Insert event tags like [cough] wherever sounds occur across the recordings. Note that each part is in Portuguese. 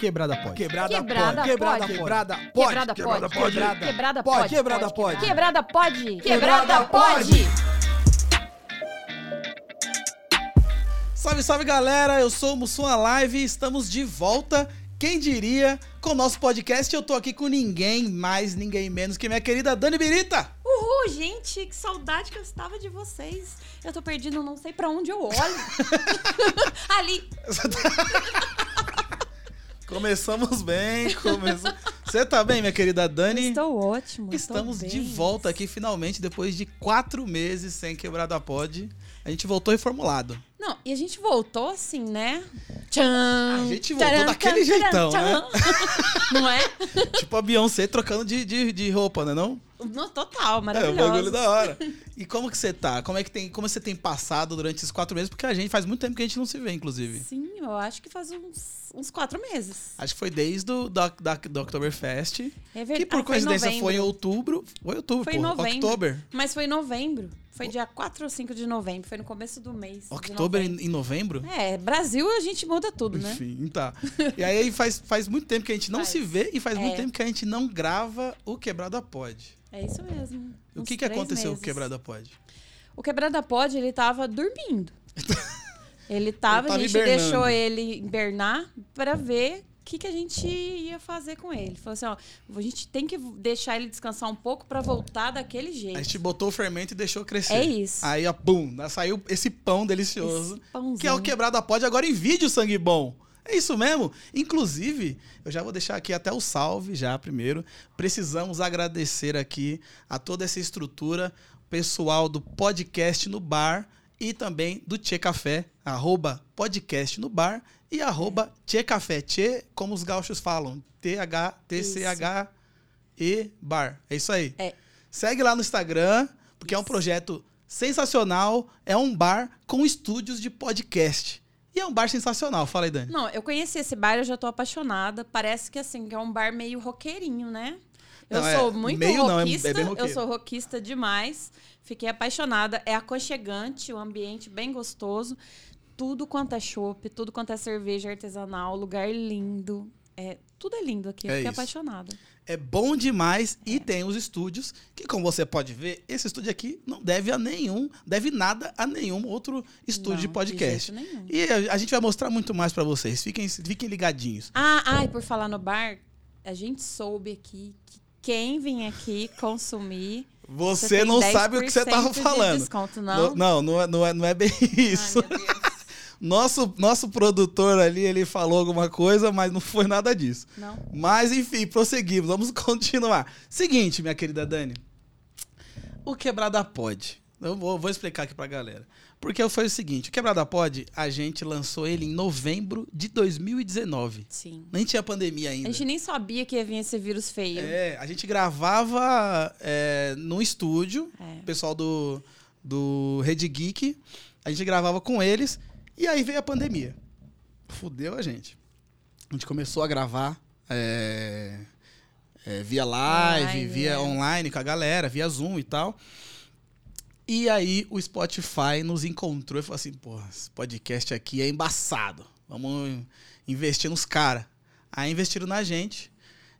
Quebrada pode. Quebrada, Quebrada pode. Quebrada pode. pode. Quebrada Quebrada pode. pode. Quebrada, Pode, pode. quebrada pode. Quebrada pode. Quebrada pode. Salve, salve galera, eu sou o Mussum Live e estamos de volta, quem diria, com o nosso podcast. Eu tô aqui com ninguém mais, ninguém menos que minha querida Dani Birita. Uhul, gente, que saudade que eu estava de vocês. Eu tô perdido, não sei pra onde eu olho. [laughs] [laughs] Ali. Começamos bem, começamos... Você tá bem, minha querida Dani? Estou ótimo. Estamos de volta aqui finalmente, depois de quatro meses sem Quebrada Pod. A gente voltou reformulado. Não, e a gente voltou assim, né? Tchan, A gente voltou daquele jeitão, né? [laughs] Não é? [laughs] tipo a Beyoncé trocando de, de, de roupa, né não? No, total, É, o maravilhoso. bagulho da hora. [laughs] E como que você tá? Como é que tem, como você tem passado durante esses quatro meses? Porque a gente faz muito tempo que a gente não se vê, inclusive. Sim, eu acho que faz uns, uns quatro meses. Acho que foi desde o da, da, do Oktoberfest. É verdade. Que por Ah, foi em coincidência foi em novembro. outubro. Foi em outubro, Foi em pô. novembro. Oktober. Mas foi em novembro. Foi dia 4 ou 5 de novembro. Foi no começo do mês. novembro. em, em novembro? É, Brasil a gente muda tudo, né? Enfim, tá. E aí faz, faz muito tempo que a gente não Faz. se vê e faz muito É. tempo que a gente não grava o Quebrada Pod. É isso mesmo. O que, que aconteceu com o. Quebrada Pod? O Quebrada Pod, ele tava dormindo. [laughs] ele tava, tava a gente hibernando. deixou ele hibernar pra ver que, que a gente ia fazer com ele. Falou assim, ó, a gente tem que deixar ele descansar um pouco pra voltar daquele jeito. A gente botou o fermento e deixou crescer. É isso. Aí, ó, pum, saiu esse pão delicioso. Esse. Que é o Quebrada Pod agora em vídeo, sangue bom. É isso mesmo. Inclusive, eu já vou deixar aqui até o salve já primeiro. Precisamos agradecer aqui a toda essa estrutura, pessoal do podcast no bar e também do Tchê Café, arroba podcast no bar e arroba Tchê Café. Tchê, como os gaúchos falam, T-H-T-C-H-E bar. É isso aí. É. Segue lá no Instagram, porque é um Isso. projeto sensacional. É um bar com estúdios de podcast. E é um bar sensacional. Fala aí, Dani. Não, eu conheci esse bar, eu já tô apaixonada. Parece que assim, que é um bar meio roqueirinho, né? Eu Não, é, sou muito meio não, é- é rockista, eu sou rockista demais. Fiquei apaixonada. É aconchegante, o ambiente bem gostoso. Tudo quanto é chopp, tudo quanto é cerveja artesanal, lugar lindo. É, tudo é lindo aqui, eu É fiquei isso. apaixonada. É bom demais e tem os estúdios, que como você pode ver, esse estúdio aqui não deve a nenhum, deve nada a nenhum outro estúdio Não, de podcast. nenhum. E a, gente vai mostrar muito mais pra vocês. Fiquem, fiquem ligadinhos. Ah, ah, e por falar no bar, a gente soube aqui que quem vem aqui consumir. Você, tem não sabe o que você 10% tava de falando. Desconto, No- não? Não, não é, não, é, não é bem isso. Ai. Nosso, nosso produtor ali, ele falou alguma coisa, mas não foi nada disso. Não. Mas, enfim, prosseguimos. Vamos [laughs] continuar. Seguinte, minha querida Dani. O Quebrada Pod. Eu vou, vou explicar aqui pra galera. Porque foi o seguinte: o Quebrada Pod, a gente lançou ele em novembro de 2019. Sim. Nem tinha pandemia A ainda. gente nem sabia que ia vir esse vírus feio. É, a gente gravava é, no estúdio, É. o pessoal do, do Rede Geek. A gente gravava com eles. E aí veio a pandemia. Fudeu a gente. A gente começou a gravar é, é, via live, via é. online com a galera, via Zoom e tal. E aí o Spotify nos encontrou e falou assim: pô, esse podcast aqui é embaçado. Vamos investir nos caras. Aí investiram na gente.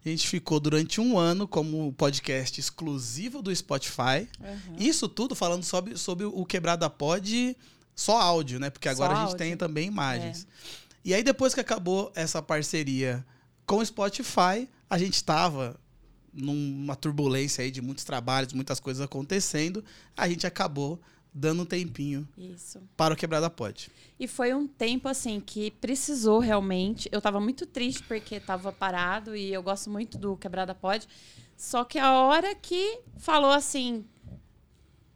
A gente ficou durante um ano como podcast exclusivo do Spotify. Uhum. Isso tudo falando sobre, sobre o Quebrada Pod só áudio, né? Porque agora a gente tem também imagens. E aí, depois que acabou essa parceria com o Spotify, a gente estava numa turbulência aí de muitos trabalhos, muitas coisas acontecendo. A gente acabou dando um tempinho Isso. para o Quebrada Pod. E foi um tempo, assim, que precisou realmente. Eu tava muito triste porque tava parado e eu gosto muito do Quebrada Pod. Só que a hora que falou assim.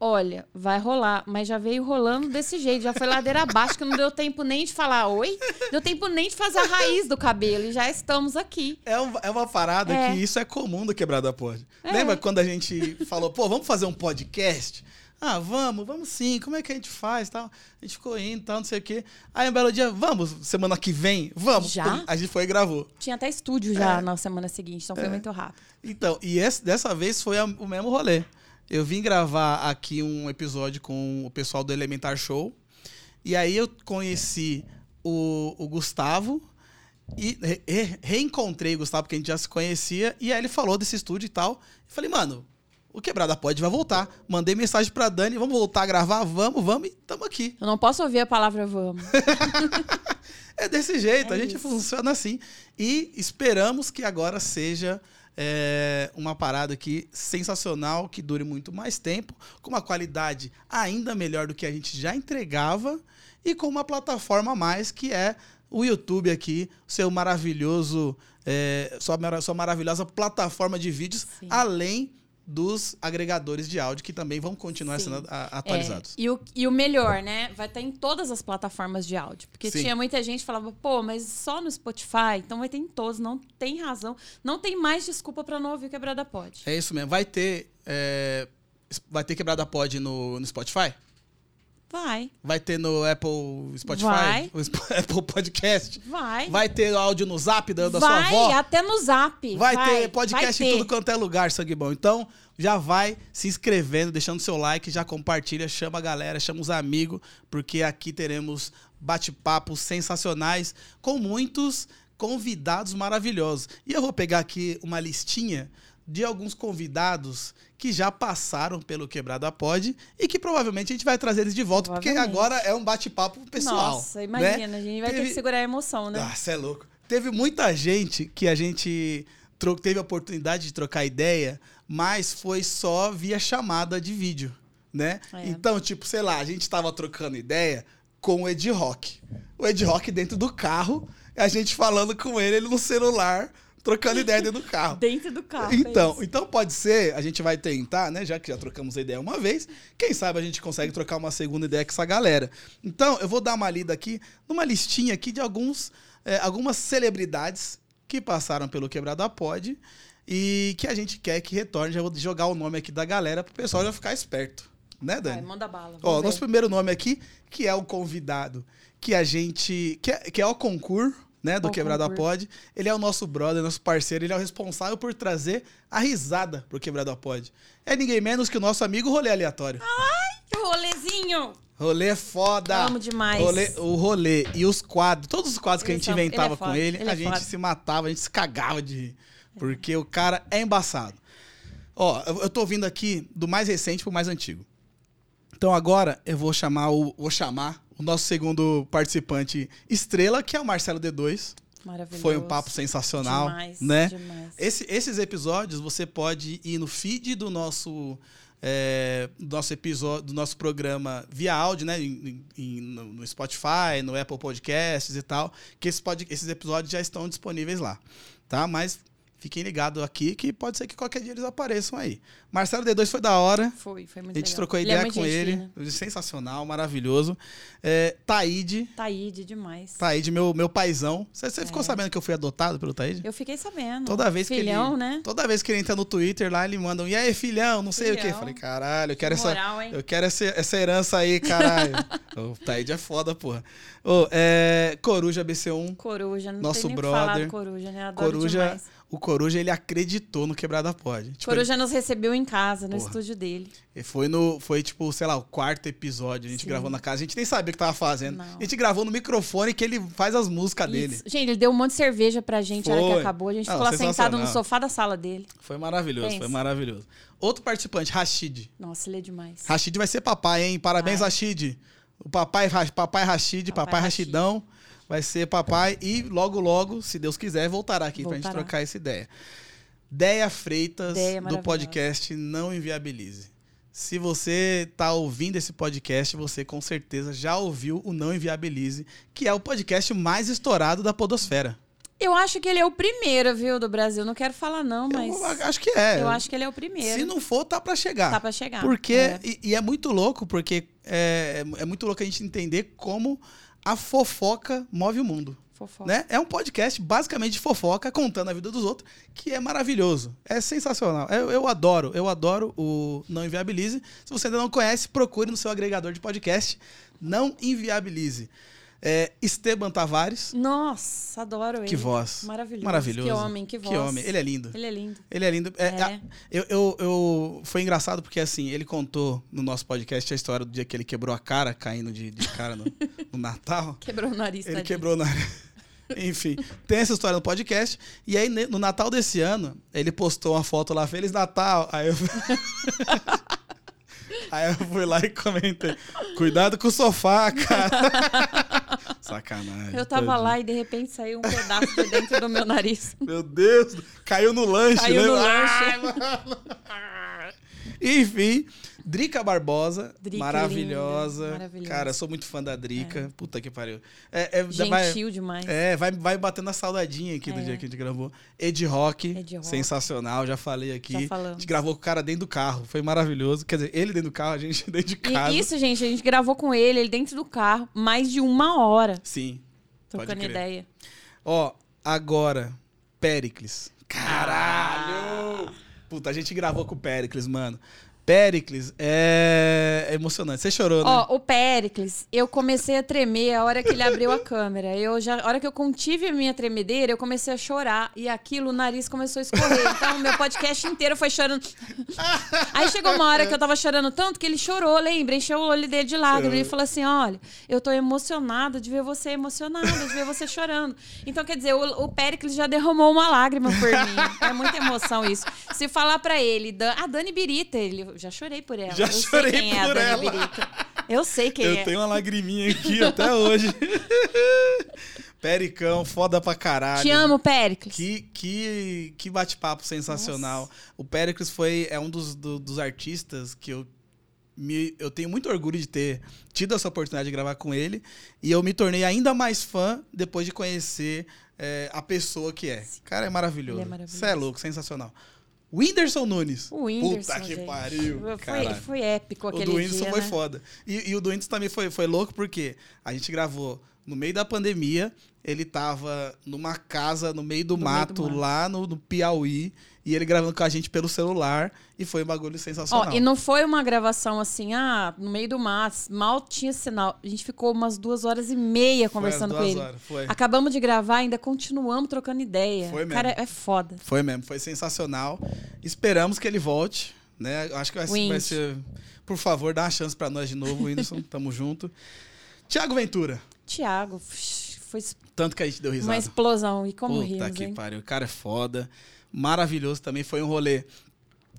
Olha, vai rolar, mas já veio rolando desse jeito, já foi ladeira abaixo, que não deu tempo nem de falar oi, deu tempo nem de fazer a raiz do cabelo, e já estamos aqui. É, um- é uma parada É. que isso é comum do Quebrada Pod. É. Lembra quando a gente falou, pô, vamos fazer um podcast? Ah, vamos, vamos sim. Como é que a gente faz? Tal? A gente ficou indo, tal, não sei o quê. Aí um belo dia, vamos, semana que vem? Vamos. Já? A gente foi e gravou. Tinha até estúdio já na semana seguinte, então foi muito rápido. Então, e esse- dessa vez foi a- o mesmo rolê. Eu vim gravar aqui um episódio com o pessoal do Elementar Show. E aí eu conheci o, o Gustavo E re- re- reencontrei o Gustavo, porque a gente já se conhecia, e aí ele falou desse estúdio e tal. Eu falei, mano, o Quebrada Pode vai voltar. Mandei mensagem pra Dani, vamos voltar a gravar? Vamos, vamos, e tamo aqui. Eu não posso ouvir a palavra vamos. [laughs] É desse jeito, É a gente isso. funciona assim. E esperamos que agora seja é, uma parada aqui sensacional, que dure muito mais tempo, com uma qualidade ainda melhor do que a gente já entregava e com uma plataforma a mais que é o YouTube aqui, seu maravilhoso, é, sua, sua maravilhosa plataforma de vídeos, Sim. além dos agregadores de áudio que também vão continuar Sim. sendo a- atualizados. É, e, o, e o melhor, né? Vai estar em todas as plataformas de áudio. Porque Sim. tinha muita gente que falava, pô, mas só no Spotify? Então vai ter em todos. Não tem razão. Não tem mais desculpa pra não ouvir o Quebrada Pode. É isso mesmo. Vai ter. é, vai ter quebrada pod no, no Spotify? Vai, Vai ter no Apple Spotify? Vai. [laughs] Apple Podcast? vai. Vai ter áudio no zap da, da vai, sua avó? até no zap. Vai, ter podcast vai em ter. tudo quanto é lugar, sangue bom. Então, já vai se inscrevendo, deixando seu like, já compartilha, chama a galera, chama os amigos, porque aqui teremos bate-papos sensacionais com muitos convidados maravilhosos. E eu vou pegar aqui uma listinha de alguns convidados que já passaram pelo Quebrada Pod e que provavelmente a gente vai trazer eles de volta, porque agora é um bate-papo pessoal. Nossa, né? imagina, a gente vai ter Teve- que segurar a emoção, né? ah, você é louco. Teve muita gente que a gente tro- teve a oportunidade de trocar ideia, mas foi só via chamada de vídeo, né? É. Então, tipo, sei lá, a gente tava trocando ideia com o Ed Rock. O Ed Rock dentro do carro, a gente falando com ele, ele no celular, trocando ideia dentro do carro. Dentro do carro. é Então, isso. então pode ser, a gente vai tentar, né? Já que já trocamos a ideia uma vez, quem sabe a gente consegue trocar uma segunda ideia com essa galera. Então, eu vou dar uma lida aqui, numa listinha aqui de alguns, é, algumas celebridades que passaram pelo Quebrada Pod e que a gente quer que retorne. Já vou jogar o nome aqui da galera pro pessoal já ficar esperto. Né, Dani? Vai, manda bala. Ó, vamos nosso ver. primeiro nome aqui, que é o convidado, que a gente. que é, que é o concurso, né, do Ó, Quebrada. Pod. Ele é o nosso brother, nosso parceiro, ele é o responsável por trazer a risada pro Quebrada Pod. É ninguém menos que o nosso amigo Rolê Aleatório. Que rolezinho! Rolê é foda. Amo demais. Rolê- o rolê e os quadros, todos os quadros que a Eles gente são- ele é inventava com ele, ele a é gente foda. se matava, a gente se cagava de rir. Porque o cara é embaçado. Ó, eu, tô ouvindo aqui do mais recente pro mais antigo. Então agora eu vou chamar o vou chamar o nosso segundo participante estrela, que é o Marcelo D2. Maravilhoso. Foi um papo sensacional, Demais, né? demais. Esse- esses episódios você pode ir no feed do nosso é, do nosso episódio, do nosso programa via áudio, né? em- em- no Spotify, no Apple Podcasts e tal. Que esses, pod- esses episódios já estão disponíveis lá, tá? Mas fiquem ligados aqui que pode ser que qualquer dia eles apareçam aí. Marcelo D2 foi da hora. Foi, foi muito A gente legal. trocou Ele ideia é muito com gente ele. fina. Sensacional, maravilhoso. É, Taíde. Taíde demais. Taíde, meu, meu paizão. Você, você ficou É. sabendo que eu fui adotado pelo Taíde? Eu fiquei sabendo. Toda vez que Filhão, ele, né? Toda vez que ele entra no Twitter lá, ele manda um, e aí, filhão, não sei o quê. Eu Filhão. falei, caralho, eu quero, Que moral, essa, hein? eu quero essa, essa herança aí, caralho. [laughs] o Taíde é foda, porra. Ô, é, Coruja BC1. Coruja, não Nosso tem nem o que falar brother. do Coruja, né? Adoro Coruja, demais. O Coruja, ele acreditou no Quebrada Pod. Tipo, Coruja nos recebeu em casa, no Porra. estúdio dele. ele foi no, foi tipo, sei lá, o quarto episódio. A gente Sim. gravou na casa. A gente nem sabia o que tava fazendo. Não. A gente gravou no microfone que ele faz as músicas dele. Isso. Gente, ele deu um monte de cerveja pra gente na hora que acabou. A gente Não, ficou lá sentado no sofá da sala dele. Foi maravilhoso, Pensa. foi maravilhoso. Outro participante, Rashid. Nossa, ele é demais. Rashid vai ser papai, hein? Parabéns, Vai. Rashid. O papai, papai Rashid, papai, Papai Rashid. Vai ser papai e logo, logo, se Deus quiser, voltará aqui pra gente Voltará. trocar essa ideia. Deia Freitas, Deia do podcast Não Inviabilize. Se você tá ouvindo esse podcast, você com certeza já ouviu o Não Inviabilize, que é o podcast mais estourado da podosfera. Eu acho que ele é o primeiro, viu, do Brasil. Não quero falar, não, mas. Eu acho que é. Eu acho que ele é o primeiro. Se não for, tá pra chegar. Tá pra chegar. Porque, É. E, e é muito louco, porque é, é muito louco a gente entender como a fofoca move o mundo. Fofoca. Né? É um podcast basicamente de fofoca, contando a vida dos outros, que é maravilhoso. É sensacional. Eu, eu adoro, eu adoro o Não Inviabilize. Se você ainda não conhece, procure no seu agregador de podcast. Não Inviabilize. É, Esteban Tavares, Nossa, adoro ele. que voz. Maravilhoso. Maravilhoso. Que homem, que voz. Que homem. Ele é lindo. Ele é lindo. Ele é lindo. É, É. eu, eu, eu- foi engraçado porque, assim, ele contou no nosso podcast a história do dia que ele quebrou a cara, caindo de, de cara no, [laughs] no Natal. Quebrou o nariz, Ele tadinho. quebrou na. [laughs] Enfim, tem essa história no podcast. E aí, no Natal desse ano, ele postou uma foto lá, Feliz Natal. Aí eu... [laughs] aí eu fui lá e comentei, cuidado com o sofá, cara. [laughs] Sacanagem. Eu tava tadinho. lá e de repente saiu um pedaço de dentro do meu nariz. [laughs] Meu Deus, caiu no lanche, Caiu né? no lanche. mano. [laughs] Enfim, Drica Barbosa, Drica maravilhosa. linda, maravilhosa. Cara, sou muito fã da Drica. Puta que pariu. É, é, vai, Gentil demais. é, vai, vai batendo a saudadinha aqui do É. dia que a gente gravou. Ed Rock, Ed Rock. sensacional, já falei aqui. Já a falamos. gente gravou com o cara dentro do carro, foi maravilhoso. Quer dizer, ele dentro do carro, a gente [laughs] dentro de casa. E isso, gente, a gente gravou com ele, ele dentro do carro, mais de uma hora, Sim. Trocando ideia. Ó, agora, Péricles. Caralho! Puta, a gente gravou com o Péricles, mano. Péricles é emocionante. Você chorou, né? Ó, o Péricles, eu comecei a tremer a hora que ele abriu a câmera. Eu já, a hora que eu contive a minha tremedeira, eu comecei a chorar. E aquilo, o nariz começou a escorrer. Então, meu podcast inteiro foi chorando. Aí chegou uma hora que eu tava chorando tanto que ele chorou, lembra? Encheu o olho dele de lágrimas. Ele falou assim: olha, eu tô emocionado de ver você emocionada, de ver você chorando. Então, quer dizer, o, o Péricles já derramou uma lágrima por mim. É muita emoção isso. Se falar pra ele, Dan- a Dani Birita, ele, eu já chorei por ela. Já eu chorei sei quem é por Dani ela. Eu sei quem Eu é. tenho uma lagriminha aqui até hoje. [laughs] Pericão, foda pra caralho. Te amo, Péricles. Que, que, que bate-papo sensacional. O Péricles foi, é um dos, do- dos artistas que eu, me, eu tenho muito orgulho de ter tido essa oportunidade de gravar com ele. E eu me tornei ainda mais fã depois de conhecer é, a pessoa que é. Cara, é maravilhoso. Ele é maravilhoso. Você é louco, sensacional. Whindersson Nunes. O Whindersson, Puta que gente. pariu. Foi, foi épico O aquele do Whindersson dia, foi né? foda. E, e o do Whindersson também foi, foi louco porque a gente gravou no meio da pandemia. Ele tava numa casa no meio do No meio mato, do mato. lá no, no Piauí. E ele gravando com a gente pelo celular. E foi um bagulho sensacional. Ó, e não foi uma gravação assim, ah, no meio do mato, mal tinha sinal. A gente ficou umas duas horas e meia Foi conversando com duas ele. horas, Foi. Acabamos de gravar, ainda continuamos trocando ideia. Foi mesmo. Cara, é foda. Foi mesmo, foi sensacional. Esperamos que ele volte, né? Acho que vai, ser- vai ser. Por favor, dá uma chance pra nós de novo, Whindersson. [laughs] Tamo junto. Tiago Ventura. Tiago, foi Tanto que a gente deu risada. uma explosão. E como Puta rimos, que hein? pariu. O cara é foda. Maravilhoso também. Foi um rolê.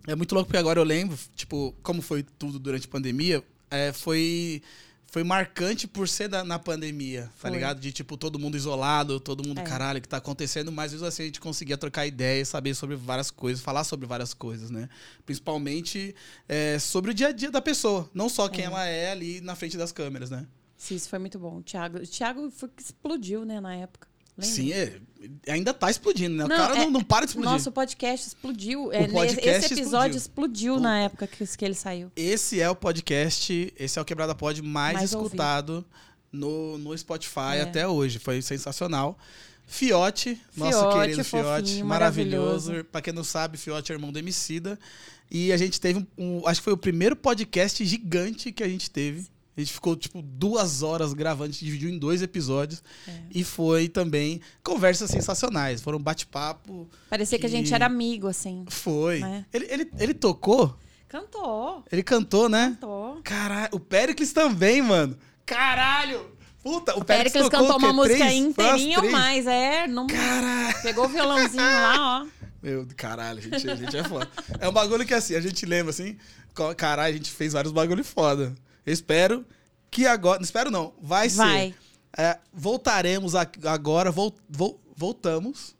É muito louco porque agora eu lembro, tipo, como foi tudo durante a pandemia, é, foi. Foi marcante por ser da- na pandemia, tá Foi. ligado? De, tipo, todo mundo isolado, todo mundo, É. caralho, o que tá acontecendo, mas mesmo assim a gente conseguia trocar ideias, saber sobre várias coisas, falar sobre várias coisas, né? Principalmente é, sobre o dia a dia da pessoa, não só quem É. ela é ali na frente das câmeras, né? Sim, isso foi muito bom. O Thiago, o Thiago foi que explodiu, né, na época. Lembra? Sim, é, ainda tá explodindo, né? O Não, cara é- não, não para de explodir. Nosso podcast explodiu. É, podcast esse episódio explodiu. explodiu, na época que, que ele saiu. Esse é o podcast, esse é o Quebrada Pod mais, Mais escutado no, no Spotify É. até hoje. Foi sensacional. Fiote, nosso Fiote, querido Fiote, fofinho, maravilhoso. maravilhoso. Pra quem não sabe, Fiote é irmão do Emicida. E a gente teve um, um- Acho que foi o primeiro podcast gigante que a gente teve. A gente ficou, tipo, duas horas gravando, a gente dividiu em dois episódios. É. E foi também conversas sensacionais. Foram bate-papo. Parecia que a gente era amigo, assim. Foi. É. Ele, ele, ele tocou? Cantou, Ele cantou, né? cantou. Caralho, o Péricles também, mano. Caralho! Puta, o, O Péricles tocou cantou uma música Três? Inteirinha ou mais, é. Não... Caralho! Pegou o violãozinho lá, ó. [laughs] Meu, caralho, a gente, a gente é foda. É um bagulho que assim, a gente lembra assim, caralho, a gente fez vários bagulho foda. Eu espero que agora. Não espero não, vai, Vai. ser. É, voltaremos a- agora, vol- vol- voltamos.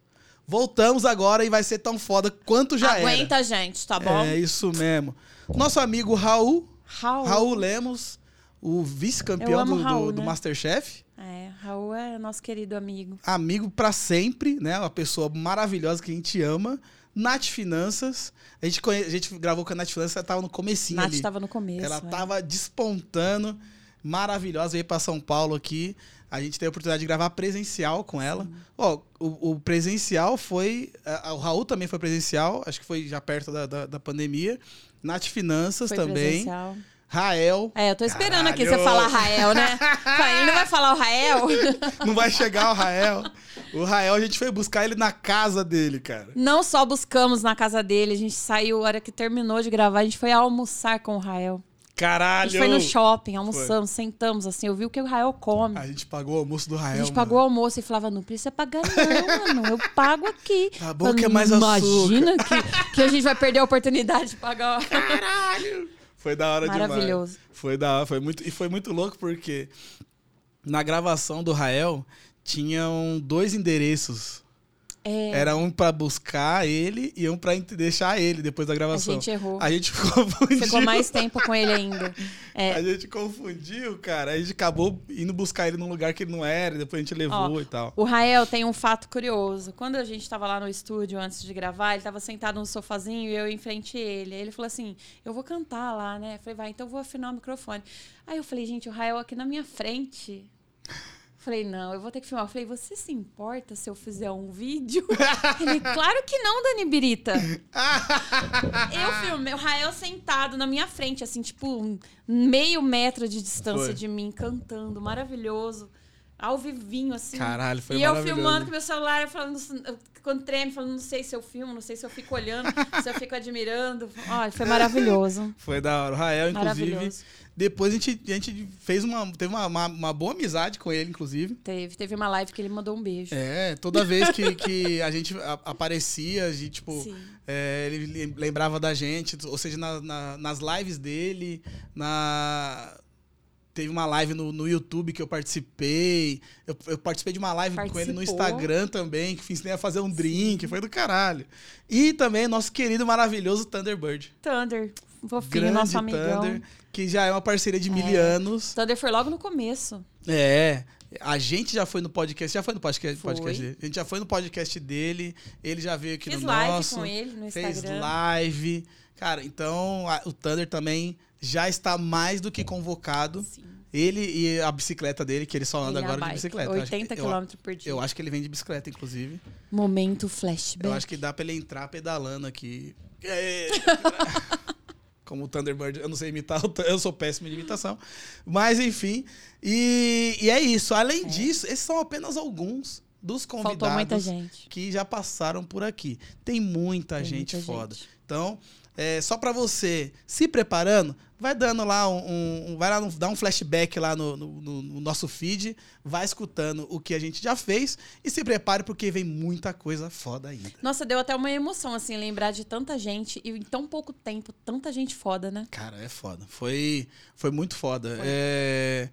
Voltamos agora e vai ser tão foda quanto já Aguenta, gente, tá era. bom? É isso mesmo. Nosso amigo Raul, Raul. Raul Lemos, o vice-campeão do, do- Raul, do né? Masterchef. É, Raul é nosso querido amigo. amigo pra sempre, né? Uma pessoa maravilhosa que a gente ama. Nath Finanças. A gente, conhe... a gente gravou com a Nath Finanças, ela tava no comecinho Nath ali. estava no começo. ela é. tava despontando, maravilhosa, veio pra São Paulo aqui. A gente teve a oportunidade de gravar presencial com ela. Ó, o, o presencial foi. a- o Raul também foi presencial, acho que foi já perto da, da, da pandemia. Nath Finanças Foi também. presencial. Rael. É, eu tô esperando aqui Caralho. você falar Rael, né? Ele não vai falar o Rael? [laughs] Não vai chegar o Rael. O Rael, a gente foi buscar ele na casa dele, cara. Não só buscamos na casa dele, a gente saiu, a hora que terminou de gravar, a gente foi almoçar com o Rael. A Caralho! gente foi no shopping, almoçamos, sentamos, assim, eu vi o que o Rael come. A gente pagou o almoço do A Rael. gente pagou o almoço e falava, não precisa pagar não, mano, eu pago aqui. [laughs] Tá bom que é mais Imagina que, que a gente vai perder a oportunidade de pagar. Caralho! [laughs] Foi da hora demais. Maravilhoso. Foi da hora, foi muito, e foi muito louco porque na gravação do Rael tinham dois endereços. É, Era um pra buscar ele e um pra ent- deixar ele depois da a gravação. gente errou. A gente [laughs] confundiu. Ficou mais tempo com ele ainda. É, [laughs] A gente confundiu, cara. A gente acabou indo buscar ele num lugar que ele não era, e depois a gente levou Ó, e tal. O Rael tem um fato curioso. Quando a gente tava lá no estúdio antes de gravar, ele tava sentado no sofazinho e eu em frente a ele. Aí ele falou assim: Eu vou cantar lá, né? Eu falei, vai, então eu vou afinar o microfone. Aí eu falei, gente, o Rael aqui na minha frente. Falei, não, eu vou ter que filmar. Eu falei, você se importa se eu fizer um vídeo? [laughs] Ele, claro que não, Dani Birita. [laughs] Eu filmei o Rael sentado na minha frente, assim, tipo, um meio metro de distância Foi. de mim, cantando, maravilhoso. Ao vivinho, assim. Caralho, foi E eu filmando com meu celular, eu falando, quando treme, falando, não sei se eu filmo, não sei se eu fico olhando, [laughs] se eu fico admirando. Olha, foi maravilhoso. [laughs] Foi da hora. O Rael, inclusive, depois a gente, a gente fez uma. Teve uma, uma, uma boa amizade com ele, inclusive. Teve, teve uma live que ele mandou um beijo. É, toda vez que, que a gente a- aparecia, a gente, tipo, é, ele lem- lembrava da gente, ou seja, na- na- nas lives dele, na. Teve uma live no, no YouTube que eu participei. Eu, eu participei de uma live com ele no Participou. Instagram também, que ensinei a fazer um drink, foi do caralho. E também nosso querido maravilhoso Thunderbird. Thunder, fofinho, Grande nosso amigão. Thunder, que já é uma parceria de mil É. anos. Thunder foi logo no começo. É. A gente já foi no podcast, já foi no podcast, Foi. podcast dele. A gente já foi no podcast dele, ele já veio aqui Fiz no live nosso. com ele no fez Instagram. live. Cara, então a- o Thunder também já está mais do que convocado. Sim. Ele e a bicicleta dele, que ele só anda Ele é agora de bicicleta. Eu acho que- 80 eu, km por dia. eu acho que ele vem de bicicleta, inclusive. Momento flashback. Eu acho que dá pra ele entrar pedalando aqui. É. [laughs] Como o Thunderbird, eu não sei imitar, eu sou péssimo de imitação. Mas, enfim. E, e é isso. Além disso, esses são apenas alguns dos convidados gente. que já passaram por aqui. Tem muita Tem gente muita foda. gente. Então, é, só pra você se preparando, vai dando lá um. um- vai lá, dá um flashback lá no, no- no- no nosso feed, vai escutando o que a gente já fez e se prepare porque vem muita coisa foda ainda. Nossa, deu até uma emoção, assim, lembrar de tanta gente e em tão pouco tempo, tanta gente foda, né? Cara, é foda. Foi, foi muito foda. Foi. É,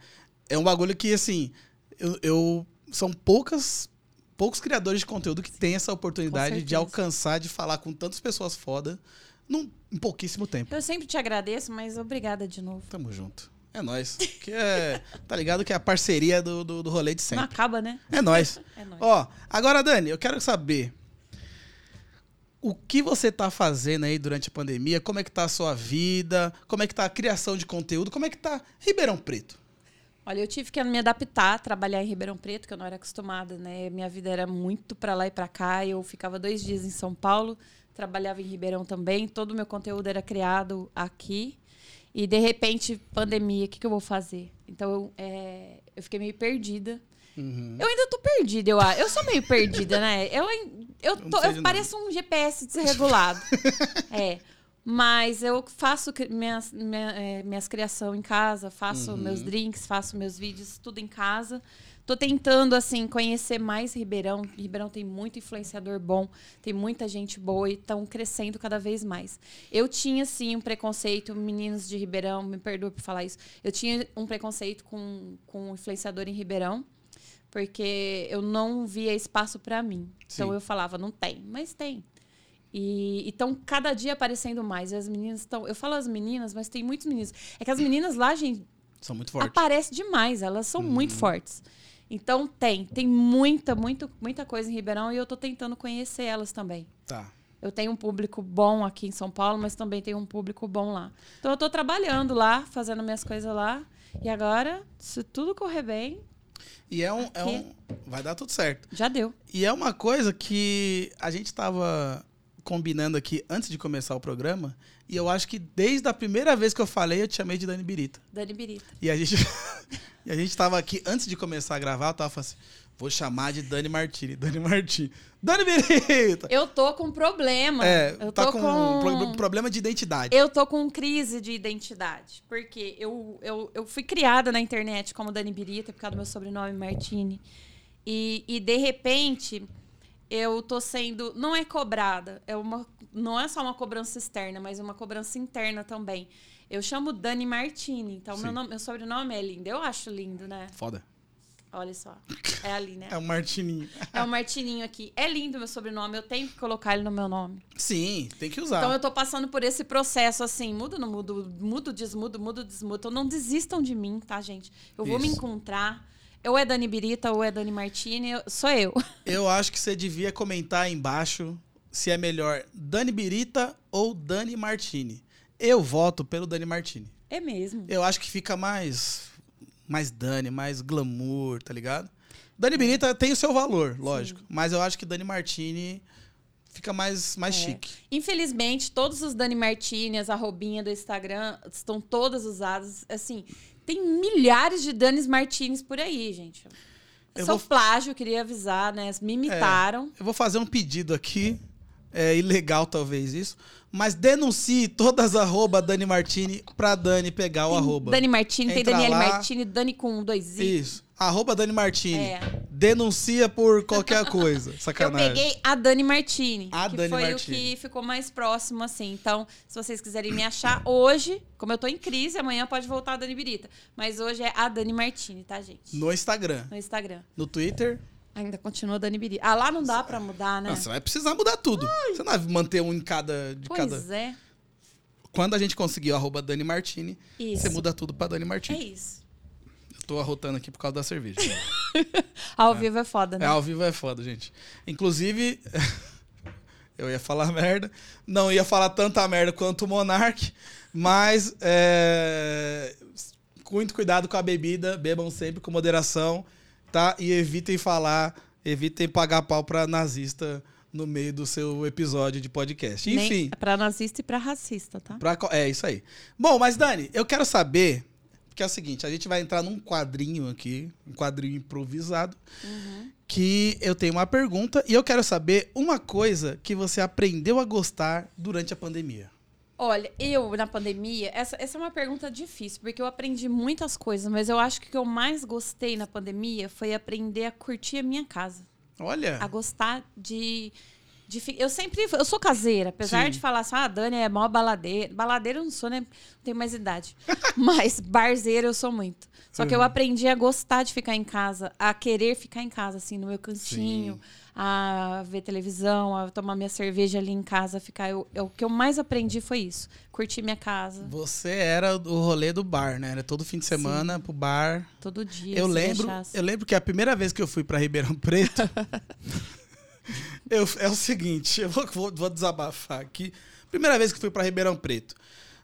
é um bagulho que, assim, eu, eu- são poucas. Poucos criadores de conteúdo que têm essa oportunidade de alcançar, de falar com tantas pessoas foda num, em pouquíssimo tempo. Eu sempre te agradeço, mas obrigada de novo. Tamo junto. É nóis. Que é, tá ligado que é a parceria do, do, do rolê de Não sempre. acaba, né? É nóis. [laughs] É nóis. Ó, agora, Dani, eu quero saber o que você tá fazendo aí durante a pandemia, como é que tá a sua vida, como é que tá a criação de conteúdo, como é que tá Ribeirão Preto. Olha, eu tive que me adaptar, trabalhar em Ribeirão Preto, que eu não era acostumada, né? Minha vida era muito pra lá e pra cá. Eu ficava dois dias em São Paulo, trabalhava em Ribeirão também. Todo o meu conteúdo era criado aqui. E de repente, pandemia, o que, que eu vou fazer? Então, eu, é, eu fiquei meio perdida. Uhum. Eu ainda tô perdida, eu acho. Eu sou meio perdida, né? Eu, eu, tô, eu pareço um GPS desregulado. [laughs] é. Mas eu faço minhas, minha, é, minhas criações em casa, faço Uhum. meus drinks, faço meus vídeos, tudo em casa. Tô tentando, assim, conhecer mais Ribeirão. Ribeirão tem muito influenciador bom, tem muita gente boa e estão crescendo cada vez mais. Eu tinha, sim, um preconceito, meninos de Ribeirão, me perdoe por falar isso. Eu tinha um preconceito com, com um influenciador em Ribeirão, porque eu não via espaço para mim. Então Sim. eu falava, não tem, mas tem. E estão cada dia aparecendo mais. E as meninas estão. Eu falo as meninas, mas tem muitos meninos. É que as meninas lá, gente, São muito fortes. aparecem demais. Elas são muito fortes. Então tem. Tem muita, muito, muita coisa em Ribeirão e eu tô tentando conhecer elas também. Tá. Eu tenho um público bom aqui em São Paulo, mas também tenho um público bom lá. Então eu tô trabalhando lá, fazendo minhas coisas lá. E agora, se tudo correr bem, E é um, é um. Vai dar tudo certo. já deu. E é uma coisa que a gente tava combinando aqui antes de começar o programa. E eu acho que desde a primeira vez que eu falei, eu te chamei de Dani Birita. Dani Birita. E a gente, [laughs] e a gente tava aqui, antes de começar a gravar, eu tava falando assim, Vou chamar de Dani Martini. Dani Martini. Dani Birita! Eu tô com problema. É, eu tá tô com, com, pro- problema de identidade. Eu tô com crise de identidade. Porque eu, eu, eu fui criada na internet como Dani Birita, por causa do meu sobrenome Martini. E, e de repente, eu tô sendo. Não é cobrada. É uma, não é só uma cobrança externa, mas uma cobrança interna também. Eu chamo Dani Martini. Então, meu, nome, meu sobrenome é lindo. Eu acho lindo, né? Foda. Olha só. É ali, né? É um Martininho. É o Martininho aqui. É lindo meu sobrenome. Eu tenho que colocar ele no meu nome. Sim, tem que usar. Então eu tô passando por esse processo assim, mudo, não mudo, mudo, desmudo, mudo, desmudo. Então não desistam de mim, tá, gente? Eu vou me Isso. encontrar. Ou é Dani Birita ou é Dani Martini, sou eu. [laughs] Eu acho que você devia comentar aí embaixo se é melhor Dani Birita ou Dani Martini. Eu voto pelo Dani Martini. É mesmo. Eu acho que fica mais mais Dani, mais glamour, tá ligado? Dani Birita tem o seu valor, lógico, mas eu acho que Dani Martini fica mais mais É. chique. Infelizmente, todos os Dani Martini, as arrobinhas do Instagram, estão todas usadas. Assim, tem milhares de Danis Martins por aí, gente. Eu Só vou- plágio, queria avisar, né? Me imitaram. Eu vou fazer um pedido aqui, é ilegal talvez isso, mas denuncie todas as arroba Dani Martini pra Dani pegar o Tem arroba. Dani Martini, tem Entra Daniele lá. Martini, Dani com dois i. Isso. Arroba Dani Martini. É. Denuncia por qualquer coisa. [laughs] Eu Sacanagem. peguei a Dani Martini, A que Dani foi Martini. o que ficou mais próximo, assim. Então, se vocês quiserem me achar hoje, como eu tô em crise, amanhã pode voltar a Dani Birita. Mas hoje é a Dani Martini, tá, gente? No Instagram. No Instagram. No Twitter. Ainda continua Dani Birita. Ah, lá não dá pra mudar, né? Não, você vai precisar mudar tudo. Você não vai manter um em cada. De pois cada... é. Quando a gente conseguir o arroba Dani Martini, Isso. você muda tudo pra Dani É Martini. isso. Eu tô arrotando aqui por causa da cerveja. [laughs] Ao vivo é foda, né? É, ao vivo é foda, gente. Inclusive, [laughs] eu ia falar merda. Não ia falar tanta merda quanto o Monark, mas é, muito cuidado com a bebida, bebam sempre com moderação, tá? E evitem falar, evitem pagar pau pra nazista no meio do seu episódio de podcast. Enfim. Pra nazista e pra racista, tá? Pra é isso aí. Bom, mas Dani, eu quero saber, porque é o seguinte, a gente vai entrar num quadrinho aqui, um quadrinho improvisado, que eu tenho uma pergunta e eu quero saber uma coisa que você aprendeu a gostar durante a pandemia. Olha, eu na pandemia, essa, essa é uma pergunta difícil, porque eu aprendi muitas coisas, mas eu acho que o que eu mais gostei na pandemia foi aprender a curtir a minha casa. Olha, a gostar de. de eu sempre. Eu sou caseira, apesar Sim. de falar assim, ah, a Dani é mó baladeira. Baladeira eu não sou, né? Não tenho mais idade. [laughs] Mas barzeira eu sou muito. Só que eu Uhum. aprendi a gostar de ficar em casa, a querer ficar em casa, assim, no meu cantinho, Sim. A ver televisão, a tomar minha cerveja ali em casa, ficar. Eu, eu- o que eu mais aprendi foi isso. Curtir minha casa você era o rolê do bar, né? Era todo fim de semana pro bar. todo dia. Eu lembro, deixasse. eu lembro que a primeira vez que eu fui pra Ribeirão Preto, [laughs] eu- é o seguinte, eu vou, vou- desabafar aqui. Primeira vez que fui pra Ribeirão Preto.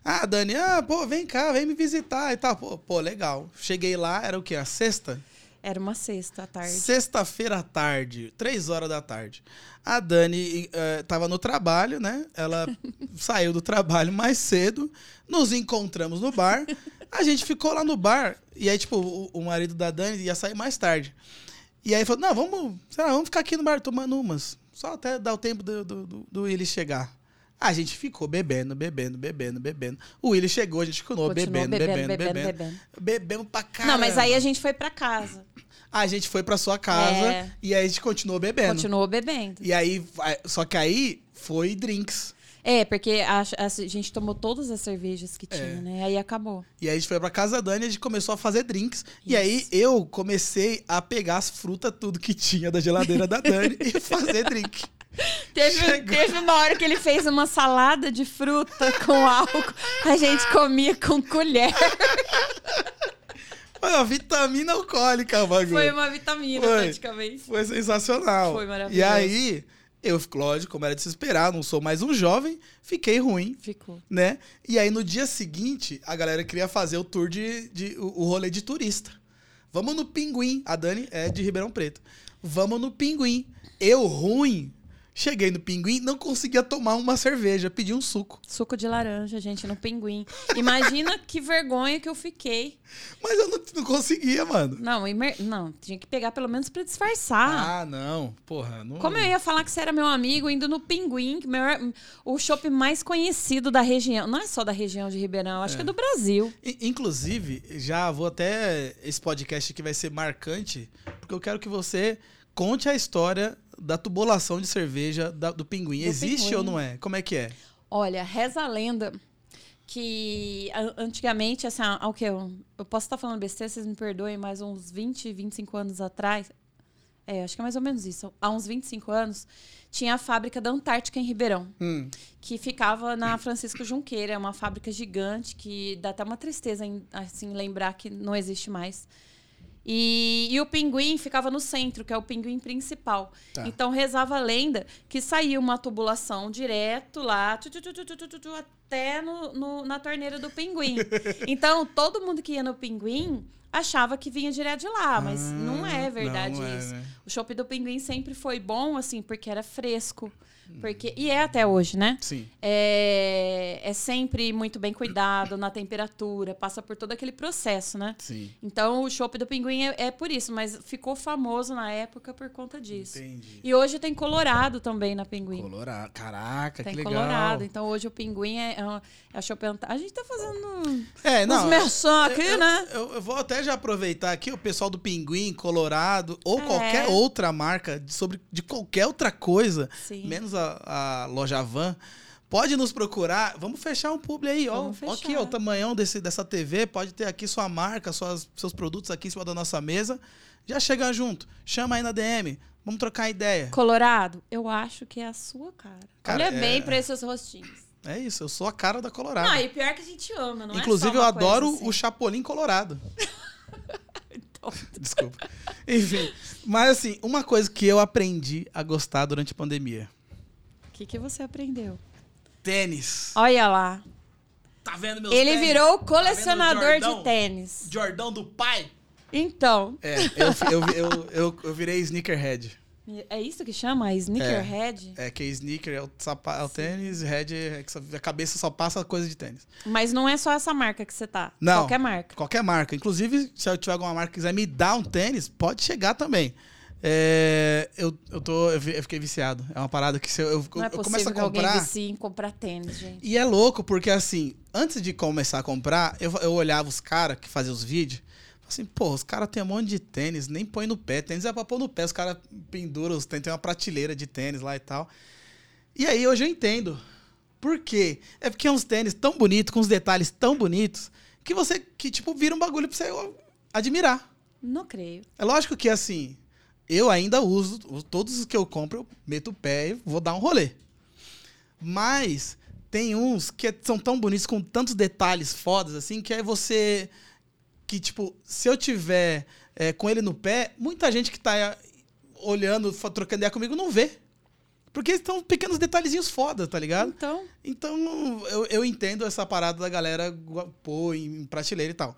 Ah, Dani, ah, pô, vem cá, vem me visitar e tal. Pô, pô, legal. Cheguei lá, era o quê? A sexta? Era uma sexta à tarde. Sexta-feira à tarde, três horas da tarde. A Dani eh, tava no trabalho, né? Ela [laughs] saiu do trabalho mais cedo, nos encontramos no bar. A gente ficou lá no bar, e aí, tipo, o, o marido da Dani ia sair mais tarde. E aí falou: não, vamos, sei lá, vamos ficar aqui no bar tomando umas. Só até dar o tempo do, do, do, do Willy chegar. A gente ficou bebendo, bebendo, bebendo, bebendo. O Willy chegou, a gente continuou, Continuou bebendo, bebendo, bebendo, bebendo, bebendo, Bebemos pra caramba. Não, mas aí a gente foi pra casa. A gente foi pra sua casa É. e aí a gente continuou bebendo. Continuou bebendo. E aí, só que aí foi drinks. É, porque a, a gente tomou todas as cervejas que tinha, É. né? Aí acabou. E aí a gente foi pra casa da Dani e a gente começou a fazer drinks. E aí eu comecei a pegar as frutas, tudo que tinha da geladeira da Dani [laughs] e fazer drink. Teve, teve uma hora que ele fez uma salada de fruta com álcool. A gente comia com colher. Foi uma vitamina alcoólica, o bagulho. Foi uma vitamina, Foi. praticamente. Foi sensacional. Foi maravilhoso. E aí, eu, lógico, como era de se esperar, não sou mais um jovem, fiquei ruim. Ficou. né? E aí no dia seguinte, a galera queria fazer o tour de, de o rolê de turista. Vamos no Pinguim. A Dani é de Ribeirão Preto. Vamos no Pinguim. Eu ruim. Cheguei no Pinguim, não conseguia tomar uma cerveja, pedi um suco. Suco de laranja, gente, no pinguim. Imagina [laughs] que vergonha que eu fiquei. Mas eu não, não conseguia, mano. Não, imer... não, tinha que pegar pelo menos pra disfarçar. Ah, não. Porra, não. Como eu ia falar que você era meu amigo indo no Pinguim, maior- o shopping mais conhecido da região. Não é só da região de Ribeirão, acho que é do Brasil. Inclusive, já vou até. Esse podcast aqui vai ser marcante, porque eu quero que você conte a história da tubulação de cerveja da- do pinguim. Do Existe pinguim. ou não é? Como é que é? Olha, reza a lenda que antigamente, assim, ao que eu, eu posso estar falando besteira, vocês me perdoem, mas uns 20, 25 anos atrás, é, acho que é mais ou menos isso, há uns 25 anos, tinha a fábrica da Antártica em Ribeirão. Hum, que ficava na Francisco Junqueira, é uma fábrica gigante que dá até uma tristeza assim lembrar que não existe mais. E, e, o pinguim ficava no centro, que é o pinguim principal. Tá. Então rezava a lenda que saía uma tubulação direto lá, tu, tu, tu, até no, no, na torneira do pinguim. [laughs] então todo mundo que ia no pinguim achava que vinha direto de lá, mas ah, não é verdade não é, isso. Né? O chopp do pinguim sempre foi bom, assim, porque era fresco. Porque, e é até hoje, né? Sim. É, é sempre muito bem cuidado na temperatura, passa por todo aquele processo, né? Sim. Então o chopp do pinguim é, é por isso, mas ficou famoso na época por conta disso. Entendi. E hoje tem Colorado também na pinguim. Colorado. Caraca, Tem que legal. Colorado. Então hoje o pinguim é, é, uma- é a chopp A gente tá fazendo É, uns não. merchan aqui, eu, né? Eu, eu vou até já aproveitar aqui o pessoal do Pinguim, Colorado, ou É. qualquer outra marca de- sobre de qualquer outra coisa, Sim. menos a, a loja Van. Pode nos procurar. Vamos fechar um publi aí, ó. Aqui, ó, o tamanhão desse, dessa TV. Pode ter aqui sua marca, suas, seus produtos aqui em cima da nossa mesa. Já chega junto. Chama aí na DM. Vamos trocar ideia. Colorado, eu acho que é a sua cara. Cara, Olha é- bem pra esses rostinhos. É isso, eu sou a cara da Colorado. Ah, e pior que a gente ama, não Inclusive, é só eu adoro assim. o Chapolin Colorado. [laughs] Desculpa. Enfim, mas assim, uma coisa que eu aprendi a gostar durante a pandemia. O que, que você aprendeu? Tênis. Olha lá. Tá vendo meus Ele tênis? virou o Tá colecionador Jordão? de tênis. Jordão do pai? Então, É, eu, eu, eu, eu, eu virei sneakerhead. é isso que chama? Sneakerhead? É, que sneaker é o, sapa, é o tênis, head é que só- a cabeça só passa coisa de tênis. Mas não é só essa marca que você tá. Não. Qualquer marca. Qualquer marca. Inclusive, se eu tiver alguma marca que quiser me dar um tênis, pode chegar também. É, eu, eu, tô, eu, fiquei viciado. É uma parada que se eu, eu, Não é eu começo a que comprar. vicie em comprar tênis, gente. E é louco, porque assim, antes de começar a comprar, eu, eu olhava os caras que faziam os vídeos. Assim, pô, os caras têm um monte de tênis, nem põe no pé. Tênis é pra pôr no pé, os caras penduram os tênis, tem uma prateleira de tênis lá e tal. E aí hoje eu entendo. Por quê? É porque é uns tênis tão bonitos, com uns detalhes tão bonitos, que você, que tipo, vira um bagulho pra você admirar. Não creio. É lógico que assim, eu ainda uso, todos os que eu compro, eu meto o pé e vou dar um rolê. Mas tem uns que são tão bonitos, com tantos detalhes fodas, assim, que aí você. Que, tipo, se eu tiver é, com ele no pé, muita gente que tá é, olhando, trocando ideia comigo, não vê. Porque são pequenos detalhezinhos foda, tá ligado? Então, Então, eu, eu entendo essa parada da galera pôr em prateleira e tal.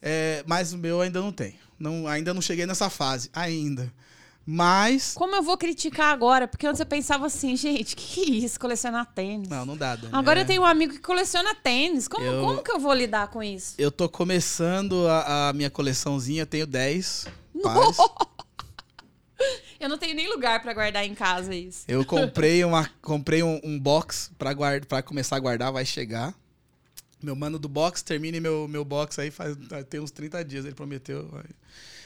É, mas o meu ainda não tem. Não, ainda não cheguei nessa fase. Ainda. Mas. como eu vou criticar agora? Porque antes eu pensava assim, gente, que que é isso, colecionar tênis? Não, não dá. Dani. Agora É, eu tenho um amigo que coleciona tênis. Como, Eu- como que eu vou lidar com isso? Eu tô começando a, a minha coleçãozinha, eu tenho 10 Não. pares. [laughs] Eu não tenho nem lugar pra guardar em casa isso. Eu comprei, uma, comprei um, um box guard, pra começar a guardar, vai chegar. Meu mano do box, termine meu, meu box aí, faz, tem uns 30 dias, ele prometeu. vai.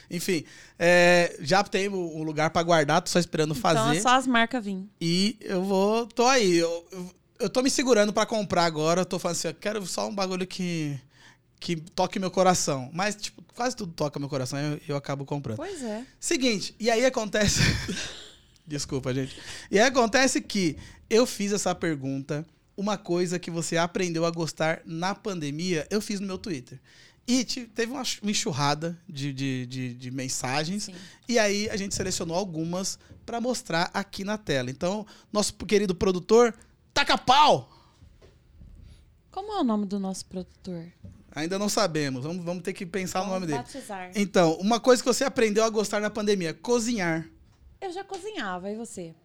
Enfim, é, já tenho um lugar pra guardar, tô só esperando fazer. Então é só as marcas vir. E eu vou. tô aí. Eu, eu, eu tô me segurando pra comprar agora. Eu tô falando assim, eu quero só um bagulho que. que toque meu coração. Mas, tipo, quase tudo toca meu coração, eu, eu acabo comprando. Pois é. Seguinte, e aí acontece. [laughs] Desculpa, gente. E aí acontece que eu fiz essa pergunta, uma coisa que você aprendeu a gostar na pandemia, eu fiz no meu Twitter. E te- teve uma enxurrada de, de, de, de mensagens. Sim. E aí a gente selecionou algumas para mostrar aqui na tela. Então, nosso querido produtor, taca pau! Como é o nome do nosso produtor? Ainda não sabemos, vamos, vamos ter que pensar no nome Vamos dele. batizar. Então, uma coisa que você aprendeu a gostar na pandemia, cozinhar. Eu já cozinhava, e você?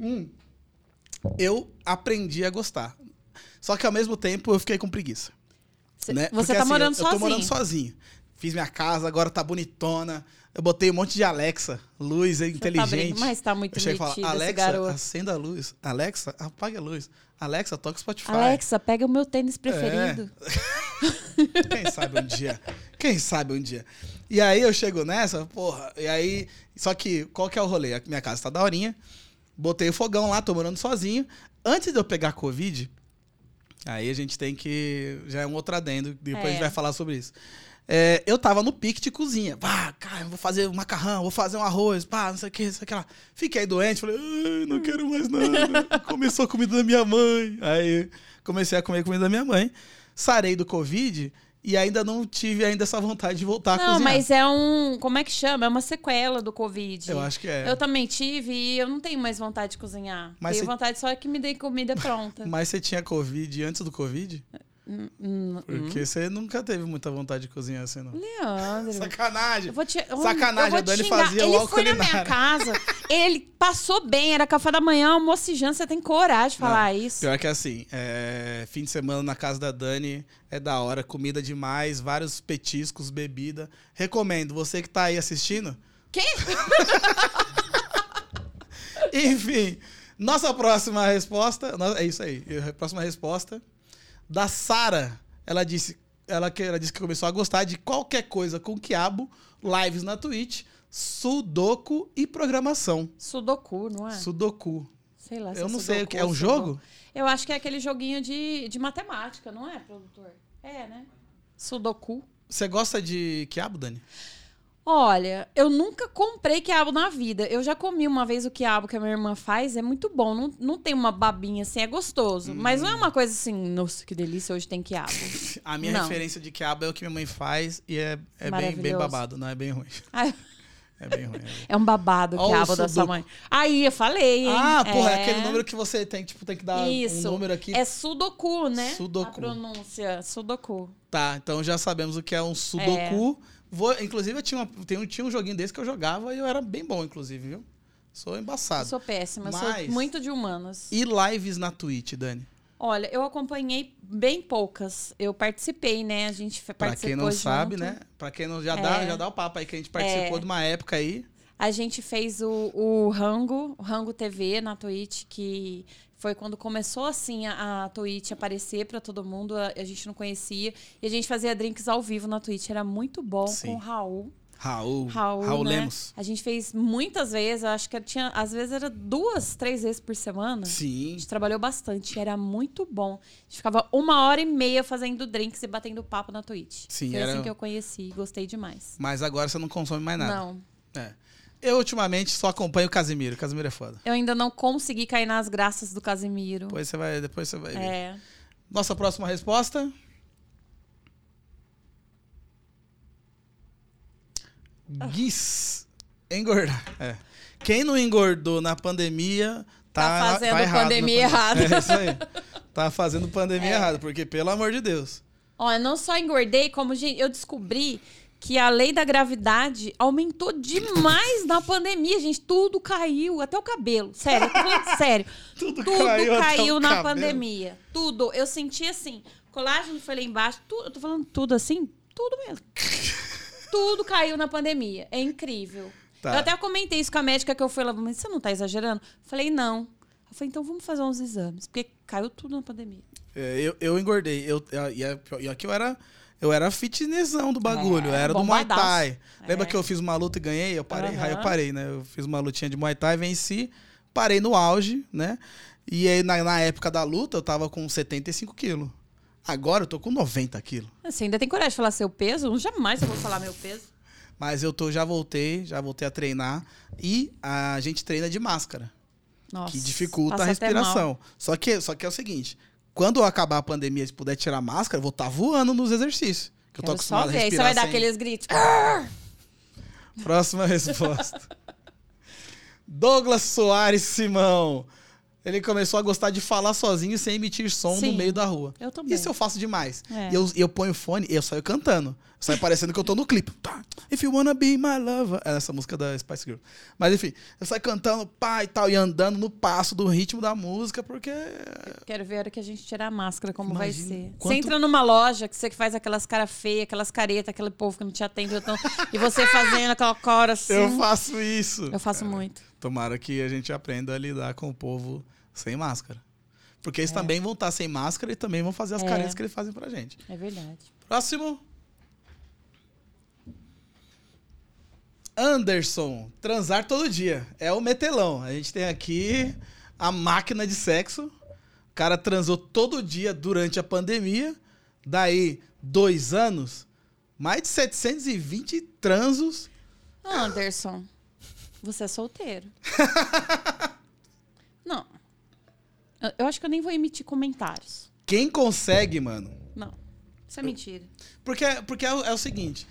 Hum. Eu aprendi a gostar. Só que ao mesmo tempo eu fiquei com preguiça. Cê- né? Você Porque, tá assim, morando eu, sozinho. Eu tô morando sozinho. Fiz minha casa, agora tá bonitona. Eu botei um monte de Alexa, luz Você tá inteligente. brincando, mas tá muito eu cheguei e metido falo, esse Alexa, acenda a luz. Alexa, apague a luz. Alexa, toca o Spotify. Alexa, pega o meu tênis preferido. [laughs] Quem sabe um dia? Quem sabe um dia? E aí eu chego nessa, porra, e aí. Só que, qual que é o rolê? A minha casa tá daorinha. Botei o fogão lá, tô morando sozinho. Antes de eu pegar Covid, aí a gente tem que. Já é um outro adendo, depois a É. gente vai falar sobre isso. É, eu tava no pique de cozinha. Pá, cara, vou fazer um macarrão, vou fazer um arroz, pá, não sei o que, não sei o que lá. Fiquei doente, falei, não quero mais nada. [laughs] Começou a comida da minha mãe. Aí comecei a comer comida da minha mãe. Sarei do Covid e ainda não tive ainda essa vontade de voltar a Não, cozinhar. mas é um. Como é que chama? É uma sequela do Covid. Eu acho que é. Eu também tive e eu não tenho mais vontade de cozinhar. Mas tenho você- vontade só que me dê comida pronta. [laughs] Mas você tinha Covid antes do Covid? Hum, Porque você nunca teve muita vontade de cozinhar assim, não. Leandro. Sacanagem. Eu vou te, eu- Sacanagem, eu a Dani fazia o Ele álcool foi na minha casa, ele passou bem, era café da manhã, almoço e janta. Você tem coragem de falar isso? Pior que assim, é, fim de semana na casa da Dani é da hora, comida demais, vários petiscos, bebida. Recomendo, você que tá aí assistindo. Quê? [laughs] Enfim, nossa próxima resposta. É isso aí. a Próxima resposta. Da Sara. Ela disse, ela, que- ela disse que começou a gostar de qualquer coisa com quiabo, lives na Twitch, sudoku e programação. Sudoku, não é? Sudoku. Sei lá. se Eu é não sei o sudoku que. É um sudoku. jogo? Eu acho que é aquele joguinho de, de matemática, não é, produtor? É, né? Sudoku. Você gosta de quiabo, Dani? Olha, eu nunca comprei quiabo na vida. Eu já comi uma vez o quiabo que a minha irmã faz, é muito bom. Não, não tem uma babinha assim, é gostoso. Mas não é uma coisa assim, nossa, que delícia, hoje tem quiabo. [laughs] A minha Não. referência de quiabo é o que minha mãe faz e é, é bem, bem babado, não é bem ruim. [laughs] Ai, É bem ruim. É um babado o quiabo da sua mãe. Aí, eu falei, hein? Ah, porra, é aquele número que você tem, tipo, tem que dar Isso. um número aqui. É sudoku, né? Sudoku. A pronúncia, sudoku. Tá, então já sabemos o que é um sudoku. Vou, inclusive, eu tinha, uma, um- tinha um joguinho desse que eu jogava e eu era bem bom, inclusive, viu? Sou Eu embaçado. sou péssima, Mas- sou muito de humanas. E lives na Twitch, Dani? Olha, eu acompanhei bem poucas. Eu participei, né? A gente fe- Pra participou quem não junto. sabe, né? Pra quem não já dá, É. já dá o papo aí que a gente participou É. de uma época aí. A gente fez o, o Rango, o Rango TV na Twitch, que foi quando começou assim a, a Twitch aparecer pra todo mundo. A, a gente não conhecia. E a gente fazia drinks ao vivo na Twitch. Era muito bom Sim. com o Raul. Raul, Raul, Raul né? Lemos. A gente fez muitas vezes, acho que tinha, às vezes era duas, três vezes por semana. A Sim. gente trabalhou bastante, era muito bom. A gente ficava uma hora e meia fazendo drinks e batendo papo na Twitch. Sim, Foi era- assim que eu conheci, gostei demais. Mas agora você não consome mais nada. Não, É. Eu, ultimamente, só acompanho o Casimiro. O Casimiro é foda. eu ainda não consegui cair nas graças do Casimiro. Depois você vai, depois você vai ver. É. Nossa próxima resposta. Guis. Engordar. É. Quem não engordou na pandemia tá, Tá fazendo na pandemia errada. É isso aí. Tá fazendo pandemia [laughs] É. errada, porque pelo amor de Deus. Eu não só engordei, como eu descobri que a lei da gravidade aumentou demais na pandemia, gente. Tudo caiu, até o cabelo. Sério, falando sério. [laughs] Tudo, Tudo caiu, caiu, na cabelo. pandemia. Tudo. Eu senti assim, colágeno foi lá embaixo. Tudo, eu tô falando tudo assim? Tudo mesmo. tudo caiu na pandemia. É incrível. Tá. Eu até comentei isso com a médica que eu fui lá, mas você não tá exagerando? Falei, não. Eu falei, então vamos fazer uns exames, porque caiu tudo na pandemia. É, eu, eu engordei. Eu, e aqui eu era. Eu era fitnessão do bagulho, eu É, era do Muay. Thai. Lembra É. que eu fiz uma luta e ganhei? Eu parei, Aham. aí eu parei, né? Eu fiz uma lutinha de Muay Thai, venci, parei no auge, né? E aí, na, na época da luta, eu tava com 75 quilos. Agora eu tô com 90 quilos. Você ainda tem coragem de falar seu peso? Eu Jamais eu vou falar meu peso. Mas eu tô, já voltei, já voltei a treinar. E a gente treina de máscara, Nossa, que dificulta a respiração. Só que, só que é o seguinte: quando acabar a pandemia, se puder tirar a máscara, eu vou estar voando nos exercícios. Que eu tô Quero só acostumado a respirar Você vai dar sem- aqueles gritos. Próxima [laughs] resposta. Douglas Soares Simão. Ele começou a gostar de falar sozinho sem emitir som Sim. no meio da rua. Eu também. Isso eu faço demais. É. E eu, eu ponho fone e eu saio cantando. Sai parecendo que eu tô no clipe. Tá. If you wanna be my lover. É essa música da Spice Girl. Mas enfim, eu saio cantando, pá e tal, e andando no passo do ritmo da música, porque. Quero ver a hora que a gente tirar a máscara, como vai Imagina ser. quanto- Você entra numa loja que você faz aquelas caras feias, aquelas caretas, aquele povo que não te atende. e você [laughs] fazendo aquela cara assim. Eu faço isso. Eu faço muito. Tomara que a gente aprenda a lidar com o povo sem máscara. Porque eles É. também vão estar sem máscara e também vão fazer as É. caretas que eles fazem pra gente. É verdade. Próximo. Anderson, transar todo dia. É o metelão. A gente tem aqui a máquina de sexo. O cara transou todo dia durante a pandemia. Daí, dois anos, mais de 720 transos. Anderson, você é solteiro. [laughs] não. Eu- Eu acho que eu nem vou emitir comentários. Quem consegue, mano? Não. Isso é mentira. Porque, porque é, o- é o seguinte: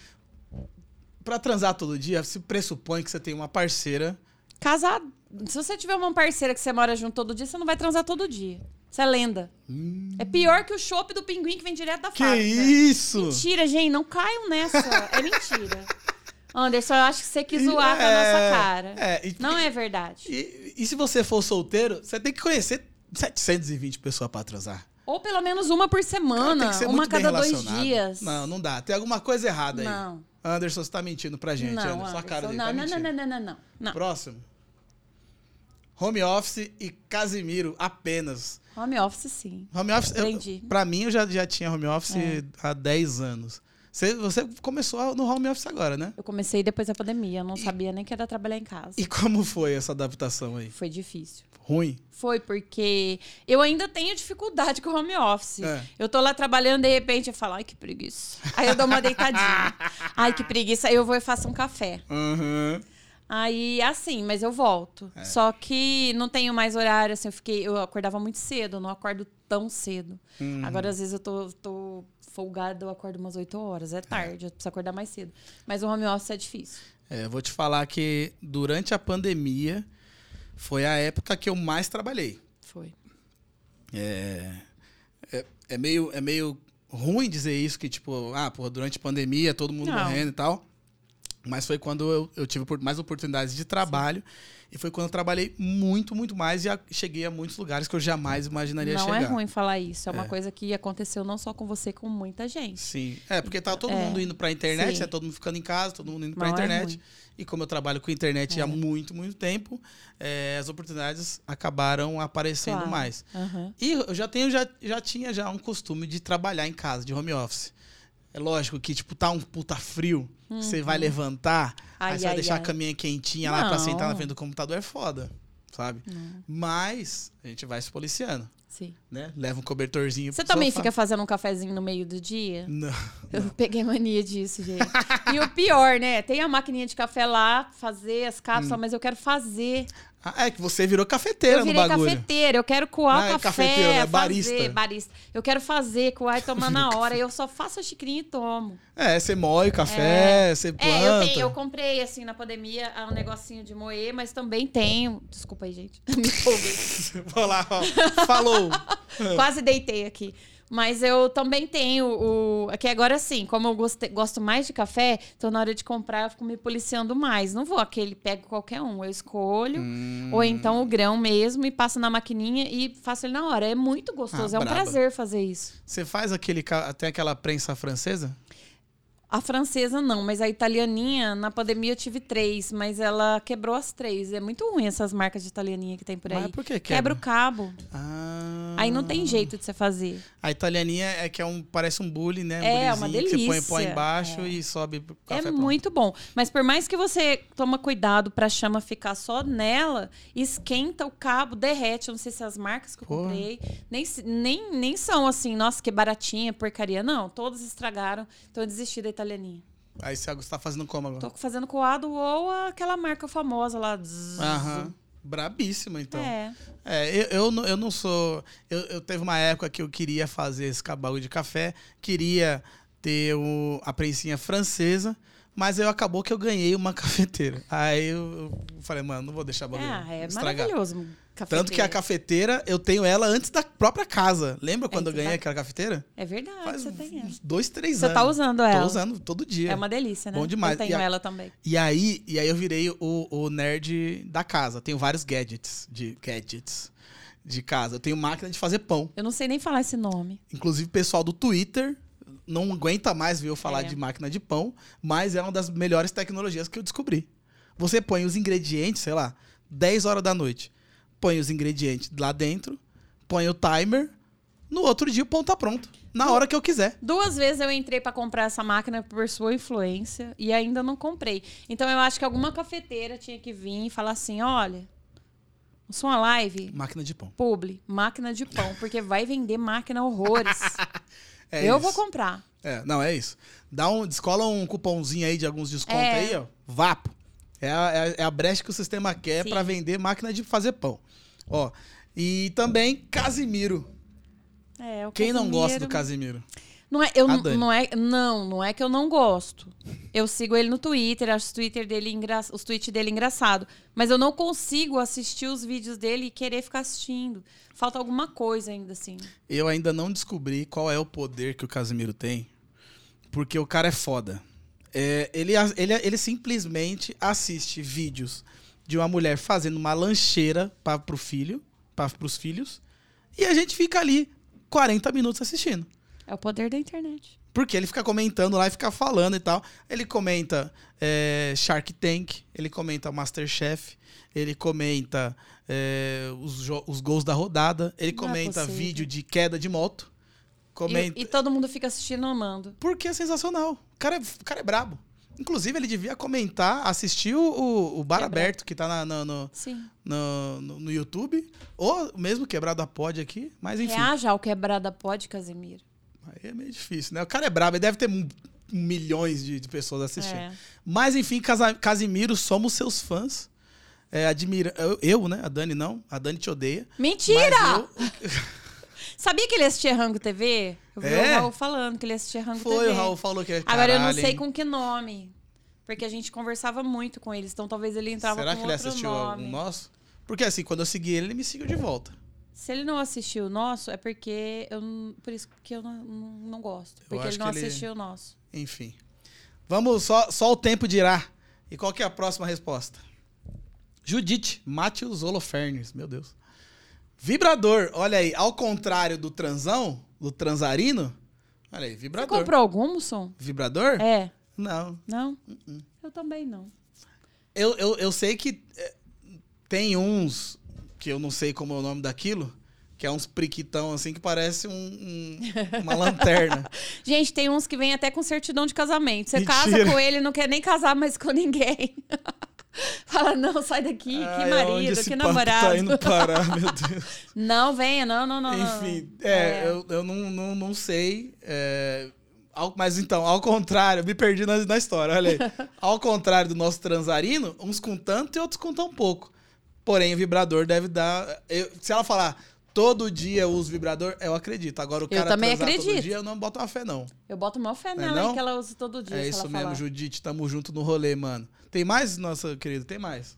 pra transar todo dia, se pressupõe que você tem uma parceira. Casado. Se você tiver uma parceira que você mora junto todo dia, você não vai transar todo dia. Isso é lenda. É pior que o chopp do pinguim que vem direto da Que fábrica. isso? Mentira, gente. Não caiam nessa. É mentira. [laughs] Anderson, eu acho que você quis zoar com a É, nossa cara. É, e, Não é verdade. e, e se você for solteiro, você tem que conhecer 720 pessoas pra transar. Ou pelo menos uma por Cara, semana. ser Uma a cada dois dias. Não, não dá. Tem alguma coisa errada aí. Não. Anderson, você tá mentindo pra gente, não, Anderson. Sua cara Anderson, dele não, tá não, mentindo. não, não, não, não, não. Próximo. Home office e Casimiro apenas. Home office, sim. Home office, eu, Entendi. pra mim, eu já, já tinha home office É. há 10 anos. Você, você começou no home office agora, né? Eu comecei depois da pandemia. Eu não sabia nem que era trabalhar em casa. E como foi essa adaptação aí? Foi difícil. Ruim? Foi porque eu ainda tenho dificuldade com o home office. É. Eu tô lá trabalhando, de repente eu falo, ai, que preguiça. Aí eu dou uma deitadinha. [laughs] ai, que preguiça. Aí eu vou e faço um café. Uhum. Aí, assim, mas eu volto. É. Só que não tenho mais horário, assim, eu fiquei. Eu acordava muito cedo, eu não acordo tão cedo. Uhum. Agora, às vezes, eu tô, tô folgada, eu acordo umas 8 horas. É tarde, eu preciso acordar mais cedo. Mas o home office é difícil. É, eu vou te falar que durante a pandemia foi a época que eu mais trabalhei. Foi. É, é, é meio, é meio ruim dizer isso, que tipo, ah, porra, durante a pandemia, todo mundo Não. morrendo e tal. Mas foi quando eu, eu tive mais oportunidades de trabalho. E foi quando eu trabalhei muito, muito mais e a- cheguei a muitos lugares que eu jamais imaginaria não chegar. é ruim falar isso. É uma É. coisa que aconteceu não só com você, com muita gente. Sim. É, porque tava todo É. mundo indo pra internet, Sim. né? Todo mundo ficando em casa, todo mundo indo pra Não é internet. ruim. e como eu trabalho com internet É. há muito, muito tempo, é, as oportunidades acabaram aparecendo Claro. mais. Aham. E eu já tenho, já, já tinha já um costume de trabalhar em casa, de home office. É lógico que, tipo, tá um puta frio, você vai levantar, aí Uhum. Ai, você vai ai, deixar ai. a caminha quentinha lá pra Não. sentar na frente do computador, é foda, sabe? Não. Mas a gente vai se policiando, Sim. né? Leva um cobertorzinho Você também sofá. fica fazendo um cafezinho no meio do dia? Não. [laughs] Eu peguei mania disso, gente. e o pior, né? Tem a maquininha de café lá, fazer as cápsulas, mas eu quero fazer. Ah, é que você virou cafeteira eu no virei bagulho. cafeteira, eu quero coar Não é o café, cafeteira, é fazer, barista. barista. Eu quero fazer, coar e tomar na hora. eu só faço a xicrinha e tomo. É, você moe o café, você planta. É, eu, tenho, eu comprei, assim, na pandemia, um negocinho de moer, mas também tenho... Desculpa aí, gente. [laughs] Me empolguei. [laughs] Vou lá, ó. Falou. [laughs] Quase deitei aqui. Mas eu também tenho o. Aqui agora sim, como eu goste- gosto mais de café, então na hora de comprar eu fico me policiando mais. Não vou aquele, pego qualquer um. Eu escolho, Hum. ou então o grão mesmo, e passo na maquininha e faço ele na hora. É muito gostoso, Ah, é um braba. prazer fazer isso. Você faz aquele. Tem aquela prensa francesa? A francesa não, mas a italianinha, na pandemia eu tive três, mas ela quebrou as três. É muito ruim essas marcas de italianinha que tem por aí. Mas por que Quebra quebra? o cabo. Ah. Aí não tem jeito de você fazer. A italianinha é que é um, parece um bullying, né? Um É, uma bullyzinho que Você põe pó delícia. embaixo É. e sobe pro É café pronto. muito bom. Mas por mais que você toma cuidado pra chama ficar só nela, esquenta o cabo, derrete. Eu não sei se as marcas que eu Porra. comprei nem, nem, nem são assim, nossa, que baratinha, porcaria. Não, todos estragaram. Então eu desisti da italianinha. Aí você está fazendo como agora? Tô fazendo coado ou aquela marca famosa lá. zzz. Aham. Brabíssima, então. É. É, eu, eu, não, eu não sou. Eu, eu teve uma época que eu queria fazer esse cabalo de café, queria ter o, a prensinha francesa, mas eu acabou que eu ganhei uma [laughs] cafeteira. Aí eu, eu falei, mano, não vou deixar o bagulho É, é estragar. maravilhoso. Cafeteira. Tanto que a cafeteira, eu tenho ela antes da própria casa. Lembra quando eu você ganhei tá- aquela cafeteira? É verdade, Faz você tem ela. uns dois, três Você anos. tá usando ela. Tô usando todo dia. É uma delícia, né? Bom demais. Eu tenho a- ela também. E aí, e aí eu virei o, o nerd da casa. Tenho vários gadgets de gadgets de casa. Eu tenho máquina de fazer pão. Eu não sei nem falar esse nome. Inclusive, o pessoal do Twitter não aguenta mais ver eu falar É. de máquina de pão, mas é uma das melhores tecnologias que eu descobri. Você põe os ingredientes, sei lá, 10 horas da noite. Põe os ingredientes lá dentro, põe o timer, no outro dia o pão tá pronto. Na hora que eu quiser. Duas vezes eu entrei pra comprar essa máquina por sua influência e ainda não comprei. Então eu acho que alguma cafeteira tinha que vir e falar assim: olha, sua live, Máquina de pão. publi, máquina de pão, porque vai vender máquina horrores. [laughs] É eu isso. vou comprar. É, não, é isso. Dá um, descola um cupomzinho aí de alguns descontos É. aí, ó. Vapo. É a, é a- é a brecha que o sistema quer pra vender máquina de fazer pão. Ó. E também Casimiro. É, o Quem não gosta do Casimiro- Casimiro? Não é, eu não, não é, não, não é que eu não gosto. Eu sigo ele no Twitter, acho o Twitter dele engra, os tweets dele engraçado, mas eu não consigo assistir os vídeos dele e querer ficar assistindo. Falta alguma coisa ainda assim. Eu ainda não descobri qual é o poder que o Casimiro tem, porque o cara é foda. É, ele, ele, ele simplesmente assiste vídeos de uma mulher fazendo uma lancheira para pro filho, para pros filhos, e a gente fica ali 40 minutos assistindo. É o poder da internet. Porque ele fica comentando lá e fica falando e tal. Ele comenta é, Shark Tank, ele comenta Masterchef, ele comenta é, os, os gols da rodada, ele Não é comenta possível. vídeo de queda de moto. Comenta. E, e todo mundo fica assistindo amando. Porque é sensacional. O cara é, o cara é brabo. Inclusive, ele devia comentar, assistir o, o, Bar Quebrado. Aberto, que tá na- no, Sim. no, no, no YouTube. Ou mesmo Quebrado a Pod aqui. Mas enfim. Reaja ao quebrada pode, Casemiro. Aí é meio difícil, né? O cara é brabo, ele deve ter milhões de, de pessoas assistindo. É. Mas enfim, Casa- Casimiro, somos seus fãs. É, admira... eu, eu, né? A Dani não. A Dani te odeia. Mentira! Mas eu- [laughs] Sabia que ele assistia Rango TV? Eu vi É? o Raul falando que ele assistia Rango Foi, TV. o Raul falou que é Agora eu não caralho, sei com que nome. Porque a gente conversava muito com eles, então talvez ele entrava Será com que ele outro assistiu nome. algum nosso? Porque assim, quando eu segui ele, ele me seguiu de volta. Se ele não assistiu o nosso, é porque eu por isso que eu não, não, não gosto. Porque ele não que ele- assistiu o nosso. Enfim. Vamos, só, só o tempo dirá. E qual que é a próxima resposta? Judite, Matheus Holofernes, meu Deus. Vibrador, olha aí, ao contrário do transão, do transarino, olha aí, Você vibrador. comprou algum, Musson? Vibrador? É. Não. Não? Uh-uh. Eu também não. Eu, eu, eu sei que é, tem uns, que eu não sei como é o nome daquilo, que é uns priquitão assim que parece um- um- uma [laughs] lanterna. Gente, tem uns que vêm até com certidão de casamento. Você casa Mentira. com ele, não quer nem casar mais com ninguém. [laughs] [laughs] Fala, não, sai daqui, que Ai, marido, que papo namorado. Tá indo parar, meu [laughs] Deus. Não, venha, não, não, não. não. Enfim, é, Eu, eu não, não, não sei. é, ao- mas então, ao contrário, me perdi na, na história, olha aí. [laughs] Ao contrário do nosso transarino, uns com tanto e outros com tão pouco. Porém, o vibrador deve dar. eu- se ela falar todo dia eu uso vibrador, eu acredito. Agora, o Eu cara também transar todo acredito. dia, eu não boto uma fé, não. Eu boto maior fé Não é nela, não? que ela usa todo dia. É isso mesmo, falar. Judite. Tamo junto no rolê, mano. Tem mais, nossa querida? Tem mais.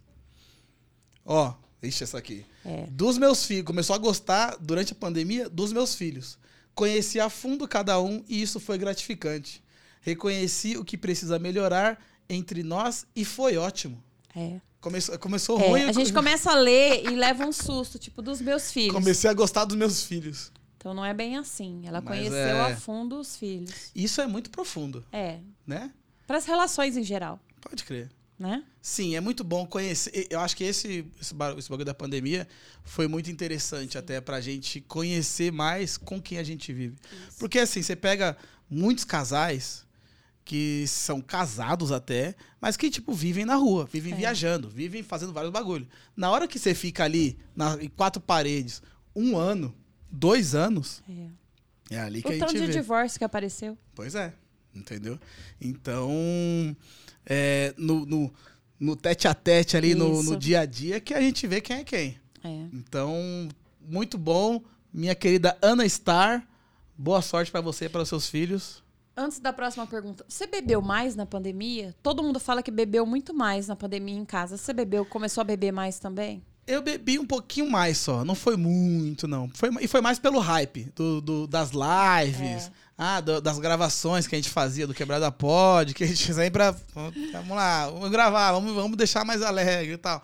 Ó, ixi, essa aqui. É. Dos meus filhos. Começou a gostar, durante a pandemia, dos meus filhos. Conheci a fundo cada um e isso foi gratificante. Reconheci o que precisa melhorar entre nós e foi ótimo. É. Começou, começou É, ruim. a gente começa a ler e leva um susto, tipo, dos meus filhos. Comecei a gostar dos meus filhos. Então não é bem assim. Ela Mas conheceu é. a fundo os filhos. Isso é muito profundo, É. né? Para as relações em geral, Pode crer. Né? Sim, é muito bom conhecer. Eu acho que esse, esse, ba- esse bagulho da pandemia foi muito interessante até pra gente conhecer mais com quem a gente vive. Porque assim, você pega muitos casais que são casados até, mas que, tipo, vivem na rua, vivem É. viajando, vivem fazendo vários bagulhos. Na hora que você fica ali, na, em quatro paredes, um ano, dois anos, É. é ali que O a tanto gente de vê. divórcio que apareceu. Pois é, entendeu? Então, é, no, no, no tete a tete ali, no, no dia a dia, que a gente vê quem é quem. É. Então, muito bom. Minha querida Ana Star, boa sorte pra você e para os seus filhos. Antes da próxima pergunta, você bebeu mais na pandemia? Todo mundo fala que bebeu muito mais na pandemia em casa. Você bebeu, começou a beber mais também? Eu bebi um pouquinho mais só, não foi muito, não. Foi, e foi mais pelo hype do, do- das lives, É. ah, do- das gravações que a gente fazia do Quebrada Pod, que a gente sempre. ah, Vamos lá, vamos gravar, vamos, vamos deixar mais alegre e tal.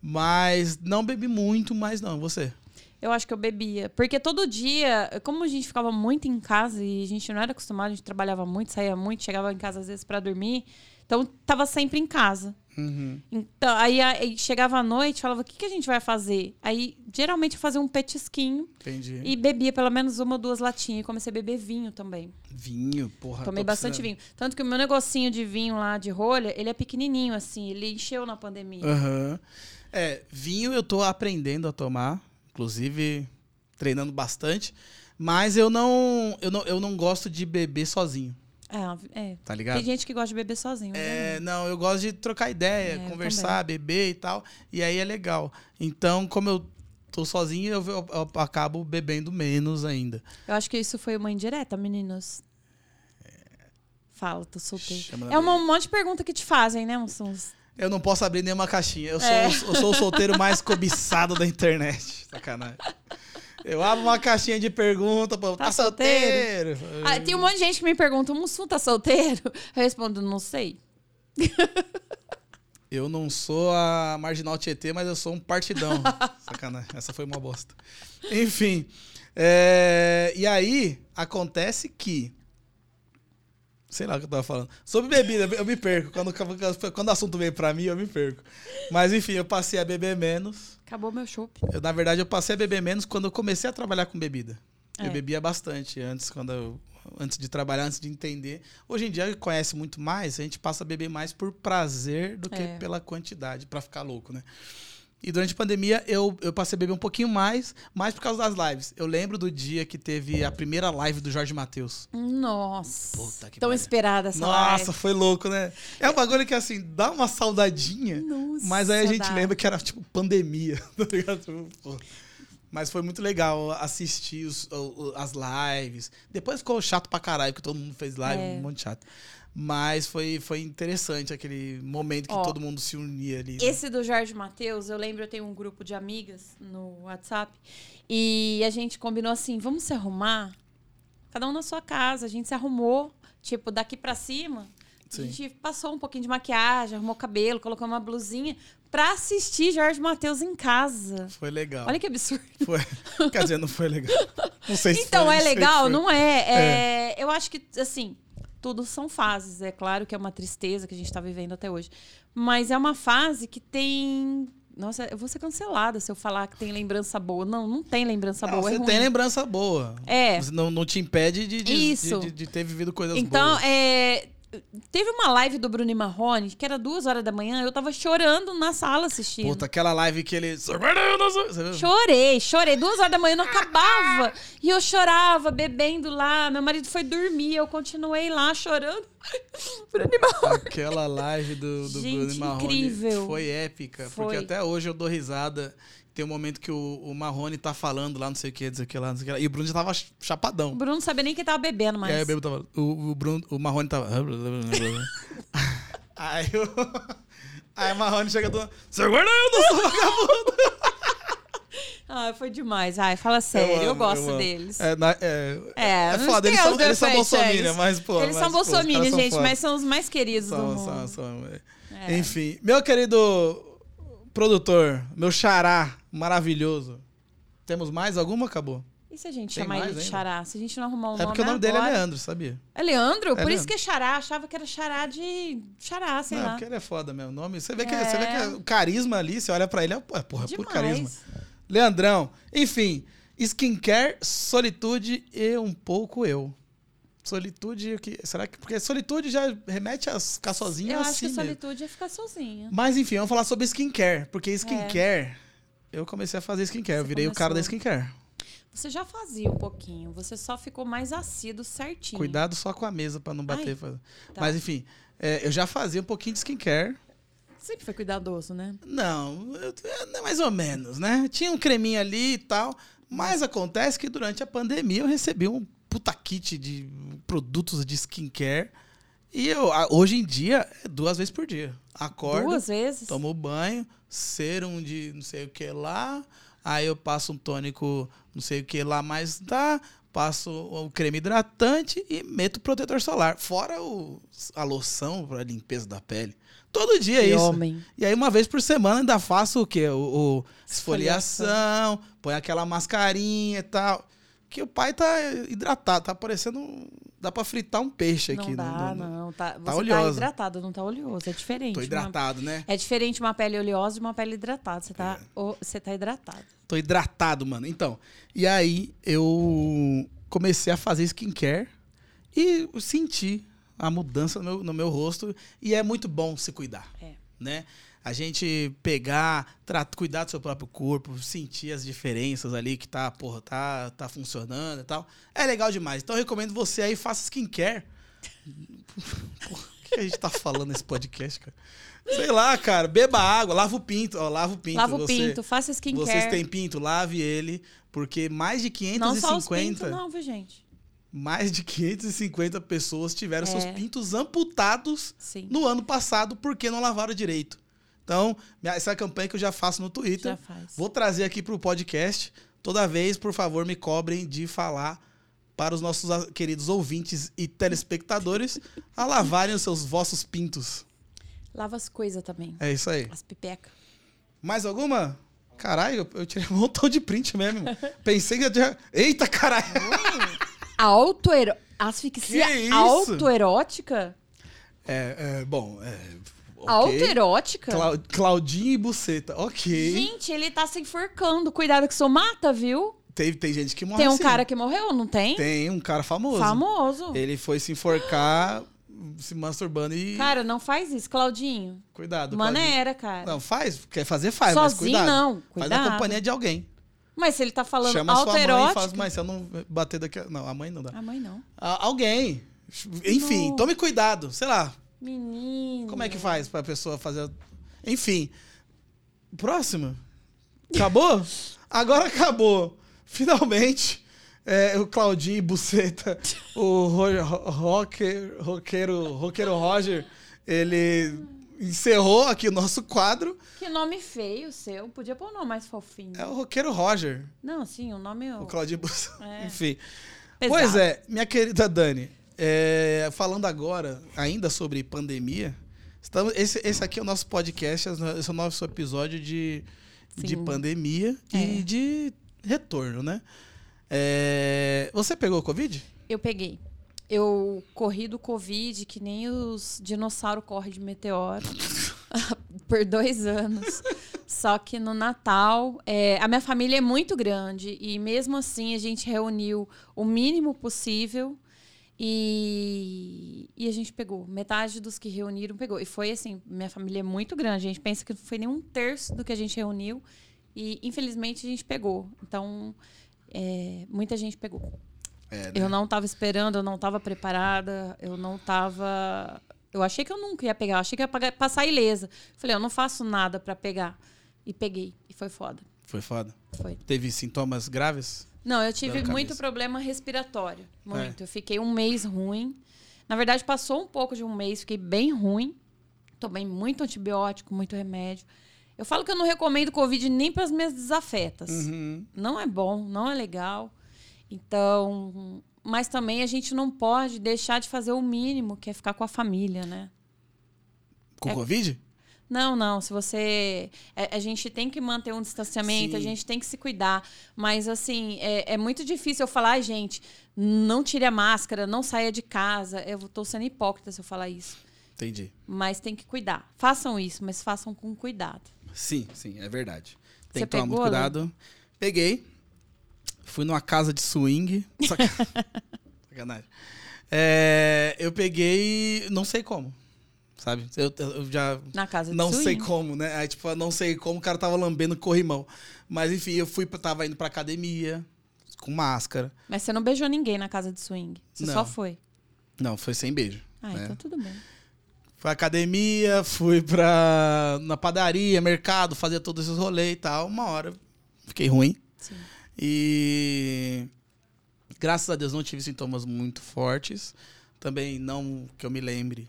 Mas não bebi muito mais, não. Você? Eu acho que eu bebia. Porque todo dia, como a gente ficava muito em casa e a gente não era acostumado, a gente trabalhava muito, saía muito, chegava em casa às vezes pra dormir. Então, tava sempre em casa. Uhum. Então, aí, aí chegava à noite, falava, o que, que a gente vai fazer? Aí, geralmente, eu fazia um petisquinho Entendi. e bebia pelo menos uma ou duas latinhas. E comecei a beber vinho também. Vinho, porra. Tomei bastante precisando. vinho. Tanto que o meu negocinho de vinho lá, de rolha, ele é pequenininho, assim. Ele encheu na pandemia. Aham. É, vinho eu tô aprendendo a tomar, inclusive treinando bastante, mas eu não, eu não, eu não gosto de beber sozinho, É, é. tá ligado? Tem gente que gosta de beber sozinho. É, né? não, eu gosto de trocar ideia, É, conversar, beber e tal, e aí é legal. Então, como eu tô sozinho, eu, eu- eu acabo bebendo menos ainda. Eu acho que isso foi uma indireta, meninos. Fala, tô solteiro. É uma- um monte de pergunta que te fazem, né, uns- Eu não posso abrir nenhuma caixinha. Eu sou, É. eu sou o solteiro mais cobiçado da internet. Sacanagem. Eu abro uma caixinha de pergunta, pô, tá, Tá solteiro? Ah, tem um monte de gente que me pergunta, o Mussum tá solteiro? Eu respondo, não sei. [laughs] Eu não sou a Marginal Tietê, mas eu sou um partidão. [laughs] Sacanagem, essa foi uma bosta. Enfim, é, e aí acontece que. Sei lá o que eu tava falando. Sobre bebida, eu me perco. Quando, quando o assunto vem pra mim, eu me perco. Mas enfim, eu passei a beber menos. Acabou meu chopp. Na verdade, eu passei a beber menos quando eu comecei a trabalhar com bebida. É. Eu bebia bastante antes, quando eu- antes de trabalhar, antes de entender. Hoje em dia, conhece muito mais, a gente passa a beber mais por prazer do que É. pela quantidade, pra ficar louco, né? E durante a pandemia, eu, eu passei a beber um pouquinho mais, mais por causa das lives. Eu lembro do dia que teve a primeira live do Jorge Matheus. Nossa. Puta que Tão pariu. esperada essa Nossa, live. foi louco, né? É um bagulho que, assim, dá uma saudadinha. Nossa, Mas aí a gente dá. lembra que era tipo pandemia, [laughs] tá ligado? Pô. Mas foi muito legal assistir os- as lives. Depois ficou chato pra caralho, que todo mundo fez live, É. um monte de chato. Mas foi, foi interessante aquele momento que Ó, todo mundo se unia ali. né? Esse do Jorge Matheus, eu lembro, eu tenho um grupo de amigas no WhatsApp. E a gente combinou assim: vamos se arrumar? Cada um na sua casa. A gente se arrumou, tipo, daqui pra cima. Sim. A gente passou um pouquinho de maquiagem, arrumou o cabelo, colocou uma blusinha pra assistir Jorge Matheus em casa. Foi legal. Olha que absurdo. Foi. Quer dizer, não foi legal. Não sei se [laughs] Então, foi, é não legal? foi. Não é. É, Eu acho que, assim, tudo são fases. É claro que é uma tristeza que a gente está vivendo até hoje. Mas é uma fase que tem. Nossa, eu vou ser cancelada se eu falar que tem lembrança boa. Não, não tem lembrança Não, boa. é você ruim. tem lembrança boa. É. Não, não te impede de, de, Isso. de, de- de ter vivido coisas Então, boas. é. Teve uma live do Bruno Marrone, que era duas horas da manhã, eu tava chorando na sala assistindo. Puta, aquela live que ele. Chorei, chorei. Duas horas da manhã não acabava. E eu chorava, bebendo lá. Meu marido foi dormir, eu continuei lá chorando. [laughs] Bruno Marrone. Aquela live do, do Gente, Bruno e Marrone incrível. foi épica. Foi. Porque até hoje eu dou risada. Tem um momento que o, o Marrone tá falando lá, não sei o que, dizer que lá, não sei o que lá. E o Bruno já tava ch- O chapadão. Bruno não sabia nem que tava bebendo mais. E aí o, tava, o, o, Bruno, o Marrone tava. [laughs] aí o. [laughs] Aí o Marrone chega do. Seu gordo, eu não sou vagabundo. Ah, foi demais. Ai, fala sério, eu, amo, gosto amo. deles. É, na- é, É, é não foda, eles são, eles são bolsominion, mas, pô. Eles mas, são são gente, foda. mas são os mais queridos do São, mundo. são, são. É. Enfim, meu querido produtor, meu xará maravilhoso. Temos mais alguma? Acabou. E se a gente Tem chamar ele de ainda? Xará? Se a gente não arrumar um é nome porque o nome dele é agora- Leandro, sabia? É Leandro? Por Leandro. isso que é Xará. Achava que era Xará de Xará, sei Não, é lá. porque ele é foda mesmo. Nome, você vê, que, É. você vê que o carisma ali, você olha pra ele, é, é porra, é puro Demais. carisma. Leandrão, enfim, skincare, solitude e um pouco eu. Solitude, o que, será que. Porque solitude já remete a ficar sozinho Eu acho assim que mesmo. solitude é ficar sozinha. Mas enfim, vamos falar sobre skincare. É. Porque skincare, eu comecei a fazer skincare. Eu Você virei o cara da começou. skincare. Você já fazia um pouquinho, você só ficou mais assíduo certinho. Cuidado só com a mesa pra não bater. Ai, tá. Mas enfim, é, eu já fazia um pouquinho de skincare. Sempre foi cuidadoso, né? Não, eu- é, mais ou menos, né? Tinha um creminho ali e tal. Mas acontece que durante a pandemia eu recebi um puta kit de produtos de skincare. E eu, hoje em dia, é duas vezes por dia. Acordo, Duas vezes. tomo banho, serum de não sei o que lá, aí eu passo um tônico não sei o que lá mais dá, passo o creme hidratante e meto protetor solar. Fora o, a loção para limpeza da pele. Todo dia é Que isso. homem. E aí, uma vez por semana, ainda faço o quê? O, o Esfoliação. põe aquela mascarinha e tal. Que o pai tá hidratado, tá parecendo. Dá pra fritar um peixe aqui. Não dá, no- no- não. Tá, você tá oleosa. hidratado, não tá oleoso. É diferente. Tô uma- hidratado, né? É diferente uma pele oleosa de uma pele hidratada. Você tá, É. o- você tá hidratado. Tô hidratado, mano. Então, e aí eu comecei a fazer skincare e senti a mudança no meu, no meu rosto. E é muito bom se cuidar. É. Né? A gente pegar, tra- cuidar do seu próprio corpo, sentir as diferenças ali que tá, porra, tá, tá funcionando e tal. É legal demais. Então eu recomendo você aí, faça skincare. [laughs] Porra, o que a gente tá falando nesse podcast, cara? Sei lá, cara. Beba água, lava o pinto. Ó, lava o pinto. Lava o pinto, faça skincare. vocês têm pinto, lave ele, porque mais de Não só os 550, não, viu, gente? Mais de 550 pessoas tiveram É. seus pintos amputados Sim. no ano passado porque não lavaram direito. Então, essa é a campanha que eu já faço no Twitter. Já faz. Vou trazer aqui pro podcast. Toda vez, por favor, me cobrem de falar para os nossos queridos ouvintes e telespectadores [laughs] a lavarem os seus vossos pintos. Lava as coisas também. É isso aí. As pipecas. Mais alguma? Caralho, eu, eu tirei um montão de print mesmo. [laughs] Pensei que eu tinha. Eita, caralho! Autoero... Asfixia autoerótica? É, é, bom, é. ok. Autoerótica? Clau- Claudinho e Buceta, ok. Gente, ele tá se enforcando. Cuidado que isso mata, viu? Tem, tem gente que morre Tem um assim. cara que morreu, não tem? Tem um cara famoso. Famoso. Ele foi se enforcar, se masturbando e. Cara, não faz isso, Claudinho. cuidado. Claudinho. Maneira, cara. Não, faz. Quer fazer, faz. mas Sozinho, cuidado. não. Faz Cuidado. na companhia de alguém. Mas se ele tá falando Chama sua mãe e mas se eu não bater daqui. a- Não, a mãe não dá. A mãe não. Ah, alguém. Enfim, Não. tome cuidado. Sei lá, Menino. Como é que faz pra pessoa fazer. Enfim. Próxima. Acabou? [laughs] Agora acabou. Finalmente. é, o Claudinho e Buceta, o ro ro- rocker, roqueiro, roqueiro Roger, ele encerrou aqui o nosso quadro. Que nome feio seu. Podia pôr um nome mais fofinho. É o roqueiro Roger, Não, sim, o nome... o Claudinho e Buceta. É. [laughs] Enfim. Pesado. Pois é, minha querida Dani, é, falando agora ainda sobre pandemia, estamos, esse, esse aqui é o nosso podcast, esse é o nosso episódio de, de pandemia É. e de retorno, né? É, você pegou Covid? Eu peguei. Eu corri do Covid que nem os dinossauros correm de meteoro [laughs] por dois anos. Só que no Natal, é, a minha família é muito grande e mesmo assim a gente reuniu o mínimo possível e, e a gente pegou. Metade dos que reuniram pegou. E foi assim, minha família é muito grande. A gente pensa que não foi nem um terço do que a gente reuniu e infelizmente a gente pegou. Então, é, muita gente pegou. É, né? Eu não estava esperando, eu não estava preparada, eu não estava. Eu achei que eu nunca ia pegar, eu achei que ia passar ilesa. Falei, eu não faço nada para pegar. E peguei. E foi foda. Foi foda. Foi. Teve sintomas graves? Não, eu tive muito problema respiratório. Muito. É. Eu fiquei um mês ruim. Na verdade, passou um pouco de um mês, fiquei bem ruim. Tomei muito antibiótico, muito remédio. Eu falo que eu não recomendo Covid nem para as minhas desafetas. Uhum. não é bom, não é legal. Então, mas também a gente não pode deixar de fazer o mínimo, que é ficar com a família, né? Com É- Covid? Não, não. Se você. A, a gente tem que manter um distanciamento, a Sim. gente tem que se cuidar. Mas, assim, é, é muito difícil eu falar, "Ai, gente, não tire a máscara, não saia de casa. Eu tô sendo hipócrita se eu falar isso. Entendi. Mas tem que cuidar. Façam isso, mas façam com cuidado. Sim, sim, é verdade. Tem Você que tomar muito pegou, Alan? cuidado. Peguei. Fui numa casa de swing. [laughs] Saca- Sacanagem. É, eu peguei, não sei como. Sabe? Eu, eu já Na casa de não sei swing. como, né? Aí, tipo, não sei como o cara tava lambendo corrimão. Mas enfim, eu fui, tava indo pra academia com máscara. Mas você não beijou ninguém na casa de swing. Você Não. só foi. Não, foi sem beijo. Ah, né? então tudo bem. Fui à academia, fui pra na padaria, mercado, fazia todos esses rolês e tal. Uma hora fiquei ruim. Sim. E graças a Deus não tive sintomas muito fortes. Também não que eu me lembre.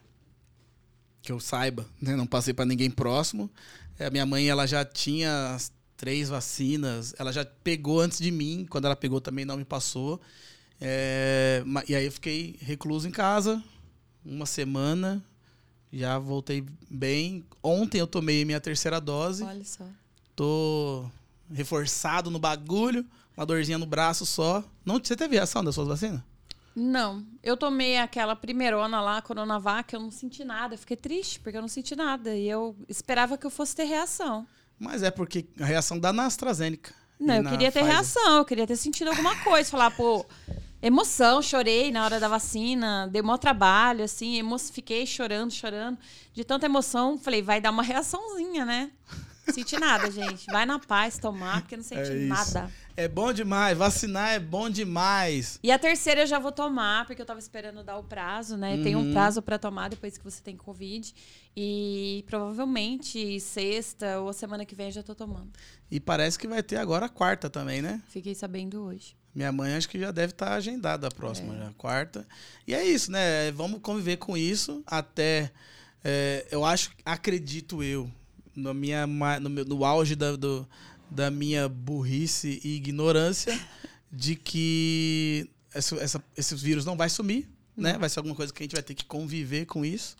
que eu saiba, né? Não passei para ninguém próximo. É, a minha mãe, ela já tinha as três vacinas. Ela já pegou antes de mim. Quando ela pegou também não me passou. É, e aí eu fiquei recluso em casa uma semana. Já voltei bem. Ontem eu tomei minha terceira dose. Olha só. Tô reforçado no bagulho. Uma dorzinha no braço só. Não, você teve reação das suas vacinas? Não, eu tomei aquela primeirona lá, Coronavac, eu não senti nada. Eu fiquei triste, porque eu não senti nada. E eu esperava que eu fosse ter reação. Mas é porque a reação dá na AstraZeneca. Não, eu queria ter Pfizer. reação, eu queria ter sentido alguma coisa. Falar, pô, emoção, chorei na hora da vacina, deu maior trabalho, assim, emo fiquei chorando, chorando. De tanta emoção, falei, vai dar uma reaçãozinha, né? Senti nada, gente. Vai na paz tomar, porque não senti É nada. É bom demais. Vacinar é bom demais. E a terceira eu já vou tomar, porque eu tava esperando dar o prazo, né? Tem um Uhum. prazo pra tomar depois que você tem Covid. E provavelmente sexta ou semana que vem eu já tô tomando. E parece que vai ter agora a quarta também, né? Fiquei sabendo hoje. Minha mãe acho que já deve estar agendada a próxima, É. já, a quarta. E é isso, né? Vamos conviver com isso até. é, eu acho, acredito eu, no, minha, no, meu- no auge da, do- da minha burrice e ignorância, de que essa- essa- esse vírus não vai sumir, né? Vai ser alguma coisa que a gente vai ter que conviver com isso.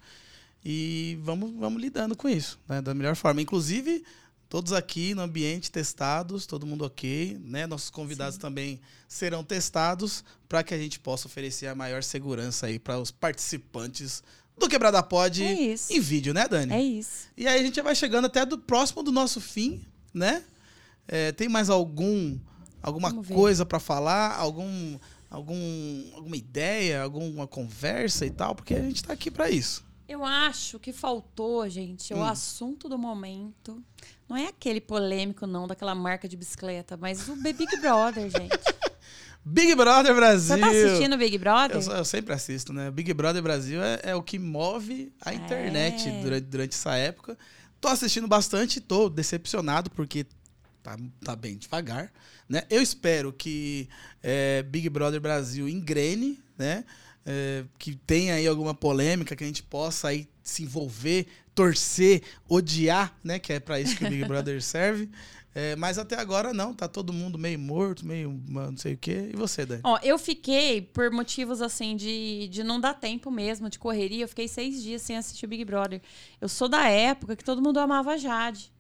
E vamos, vamos lidando com isso, né? Da melhor forma. Inclusive, todos aqui no ambiente testados, todo mundo ok, né? Nossos convidados também serão testados para que a gente possa oferecer a maior segurança aí para os participantes do Quebrada Pod É em vídeo, né, Dani? É isso. E aí a gente vai chegando até do próximo do nosso fim, né? É, tem mais algum alguma coisa para falar, algum algum alguma ideia, alguma conversa e tal, porque a gente tá aqui para isso. Eu acho que faltou, gente, Hum. o assunto do momento. Não é aquele polêmico, não, daquela marca de bicicleta, mas o Big Brother, gente. [laughs] Big Brother Brasil. Você tá assistindo o Big Brother? Eu, eu sempre assisto, né? Big Brother Brasil é, é o que move a internet É. durante, durante essa época. Tô assistindo bastante, tô decepcionado porque tá, tá bem devagar, né? Eu espero que é, Big Brother Brasil engrene, né? É, que tenha aí alguma polêmica, que a gente possa aí se envolver, torcer, odiar, né? Que é pra isso que o Big [laughs] Brother serve. É, mas até agora não, tá todo mundo meio morto, meio não sei o quê. E você, Dani? Ó, eu fiquei, por motivos assim, de, de não dar tempo mesmo, de correria, eu fiquei seis dias sem assistir Big Brother. Eu sou da época que todo mundo amava Jade.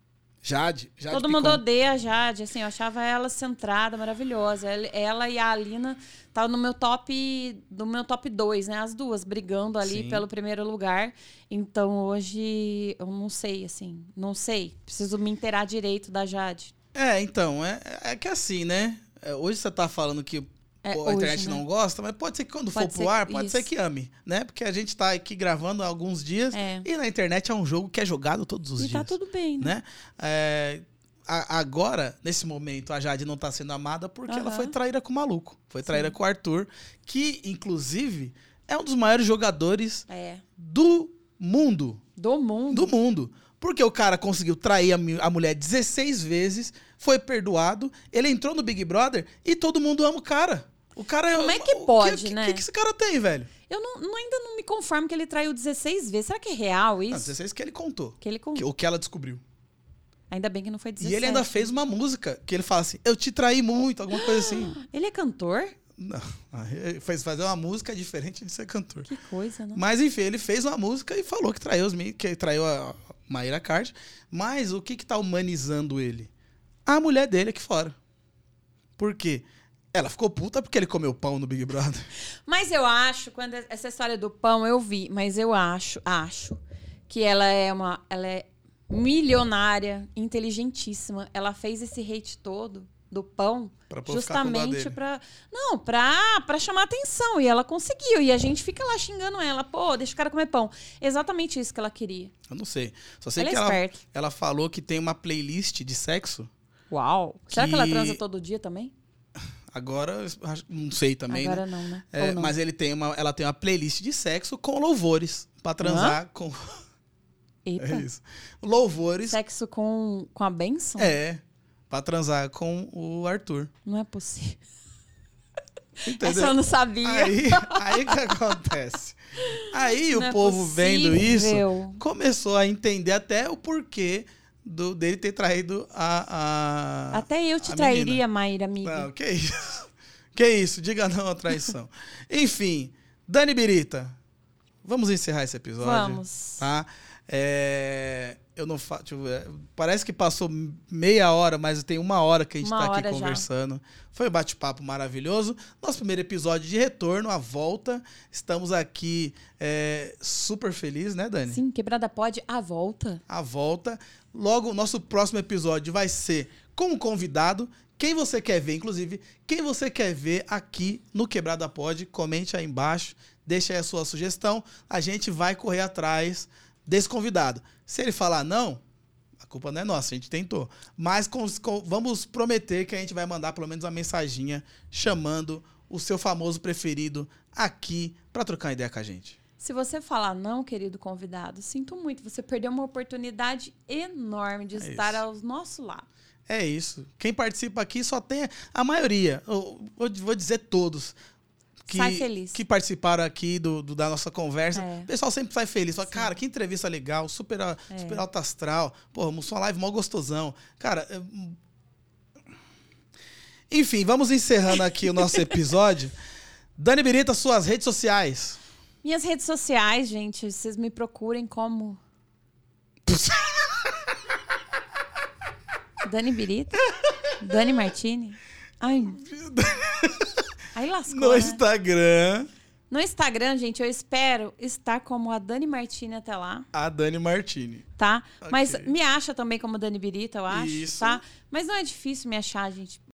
Jade, Jade todo mundo Picon. odeia a Jade, assim, eu achava ela centrada, maravilhosa. Ela, e a Alina estavam no meu top, no meu top 2, né? As duas brigando ali Sim. pelo primeiro lugar. Então hoje eu não sei, assim, não sei. Preciso me inteirar direito da Jade. É, então, é, é que assim, né? É, Hoje você tá falando que É, pô, a hoje, internet né? não gosta, mas pode ser que quando Pode for ser pro ar, pode ser isso. que ame, né? Porque a gente tá aqui gravando há alguns dias É. e na internet é um jogo que é jogado todos os E dias. tá tudo bem, né? né? É, a- agora, nesse momento, a Jade não tá sendo amada porque ela Aham. foi traída com o maluco. Foi traída com o Arthur, que, inclusive, é um dos maiores jogadores É. do mundo. Do mundo. do mundo. Porque o cara conseguiu trair a, a mulher 16 vezes, foi perdoado, ele entrou no Big Brother e todo mundo ama o cara. O cara é. Como é que pode, que, né? O que, que esse cara tem, velho? Eu não, não- ainda não me conformo que ele traiu 16 vezes. Será que é real Não, isso? 16 que ele contou. Que ele con- que- o que ela descobriu. Ainda bem que não foi 17. E ele ainda fez uma música que ele fala assim: Eu te traí muito, alguma coisa assim. [gasps] Ele é cantor? Não. Fez fazer uma música diferente de ser cantor. Que coisa, né? Mas enfim, ele fez uma música e falou que traiu os que traiu a Maíra Card. Mas o que que tá humanizando ele? A mulher dele aqui fora. Por quê? Ela ficou puta porque ele comeu pão no Big Brother. Mas eu acho, quando essa história do pão eu vi, mas eu acho, acho que ela é uma, ela é milionária, inteligentíssima. Ela fez esse hate todo do pão Pra justamente pra não, pra, pra chamar atenção e ela conseguiu e a gente fica lá xingando ela, pô, deixa o cara comer pão. Exatamente isso que ela queria. Eu não sei. Só sei Ela é que ela, esperta. ela falou que tem uma playlist de sexo. Uau. Será que ela Que- transa todo dia também? Agora, não sei também, Agora né? não, né? É, não? mas ele tem uma, ela tem uma playlist de sexo com louvores. Pra transar com. [laughs] Eita. É isso. Louvores. Sexo com, com a benção? É. Pra transar com o Arthur. Não é possível. [laughs] Entendeu? Essa eu não sabia. Aí, [laughs] aí que acontece? Aí Não o é povo vendo isso possível. começou a entender até o porquê do, dele ter traído a. a Até eu te trairia, menina. Maíra, amiga. Não, que isso? [laughs] Que isso? Diga não à traição. [laughs] Enfim, Dani Birita, vamos encerrar esse episódio. Vamos. Tá? É, eu não fa... deixa eu ver. Parece que passou meia hora, mas tem uma hora que a gente está aqui hora já. conversando. Foi um bate-papo maravilhoso. Nosso primeiro episódio de retorno, a volta. Estamos aqui é, super felizes, né, Dani? Sim, quebrada pode a volta. a volta. Logo, o nosso próximo episódio vai ser com um convidado. Quem você quer ver, inclusive, quem você quer ver aqui no Quebrada Pod, comente aí embaixo, deixa aí a sua sugestão. A gente vai correr atrás desse convidado. Se ele falar não, a culpa não é nossa, a gente tentou. Mas com- com- vamos prometer que a gente vai mandar pelo menos uma mensaginha chamando o seu famoso preferido aqui para trocar ideia com a gente. Se você falar não, querido convidado, sinto muito. Você perdeu uma oportunidade enorme de É estar isso. ao nosso lado. É isso. Quem participa aqui só tem a maioria, eu vou vou dizer todos. Que, Sai feliz. que participaram aqui do, do- da nossa conversa. É. O pessoal sempre sai feliz. Fala, cara, que entrevista legal, super, É. super alto astral. Pô, uma live mó gostosão. Cara, enfim, vamos encerrando aqui o nosso episódio. [laughs] Dani Birita, suas redes sociais. Minhas redes sociais, gente, vocês me procurem como [laughs] Dani Birita, Dani Martini. Ai. Aí lascou. No né? Instagram, No Instagram, gente, eu espero estar como a Dani Martini até lá, a Dani Martini. tá? Mas Ok. me acha também como Dani Birita, eu acho, Isso. tá? Mas não é difícil me achar, gente.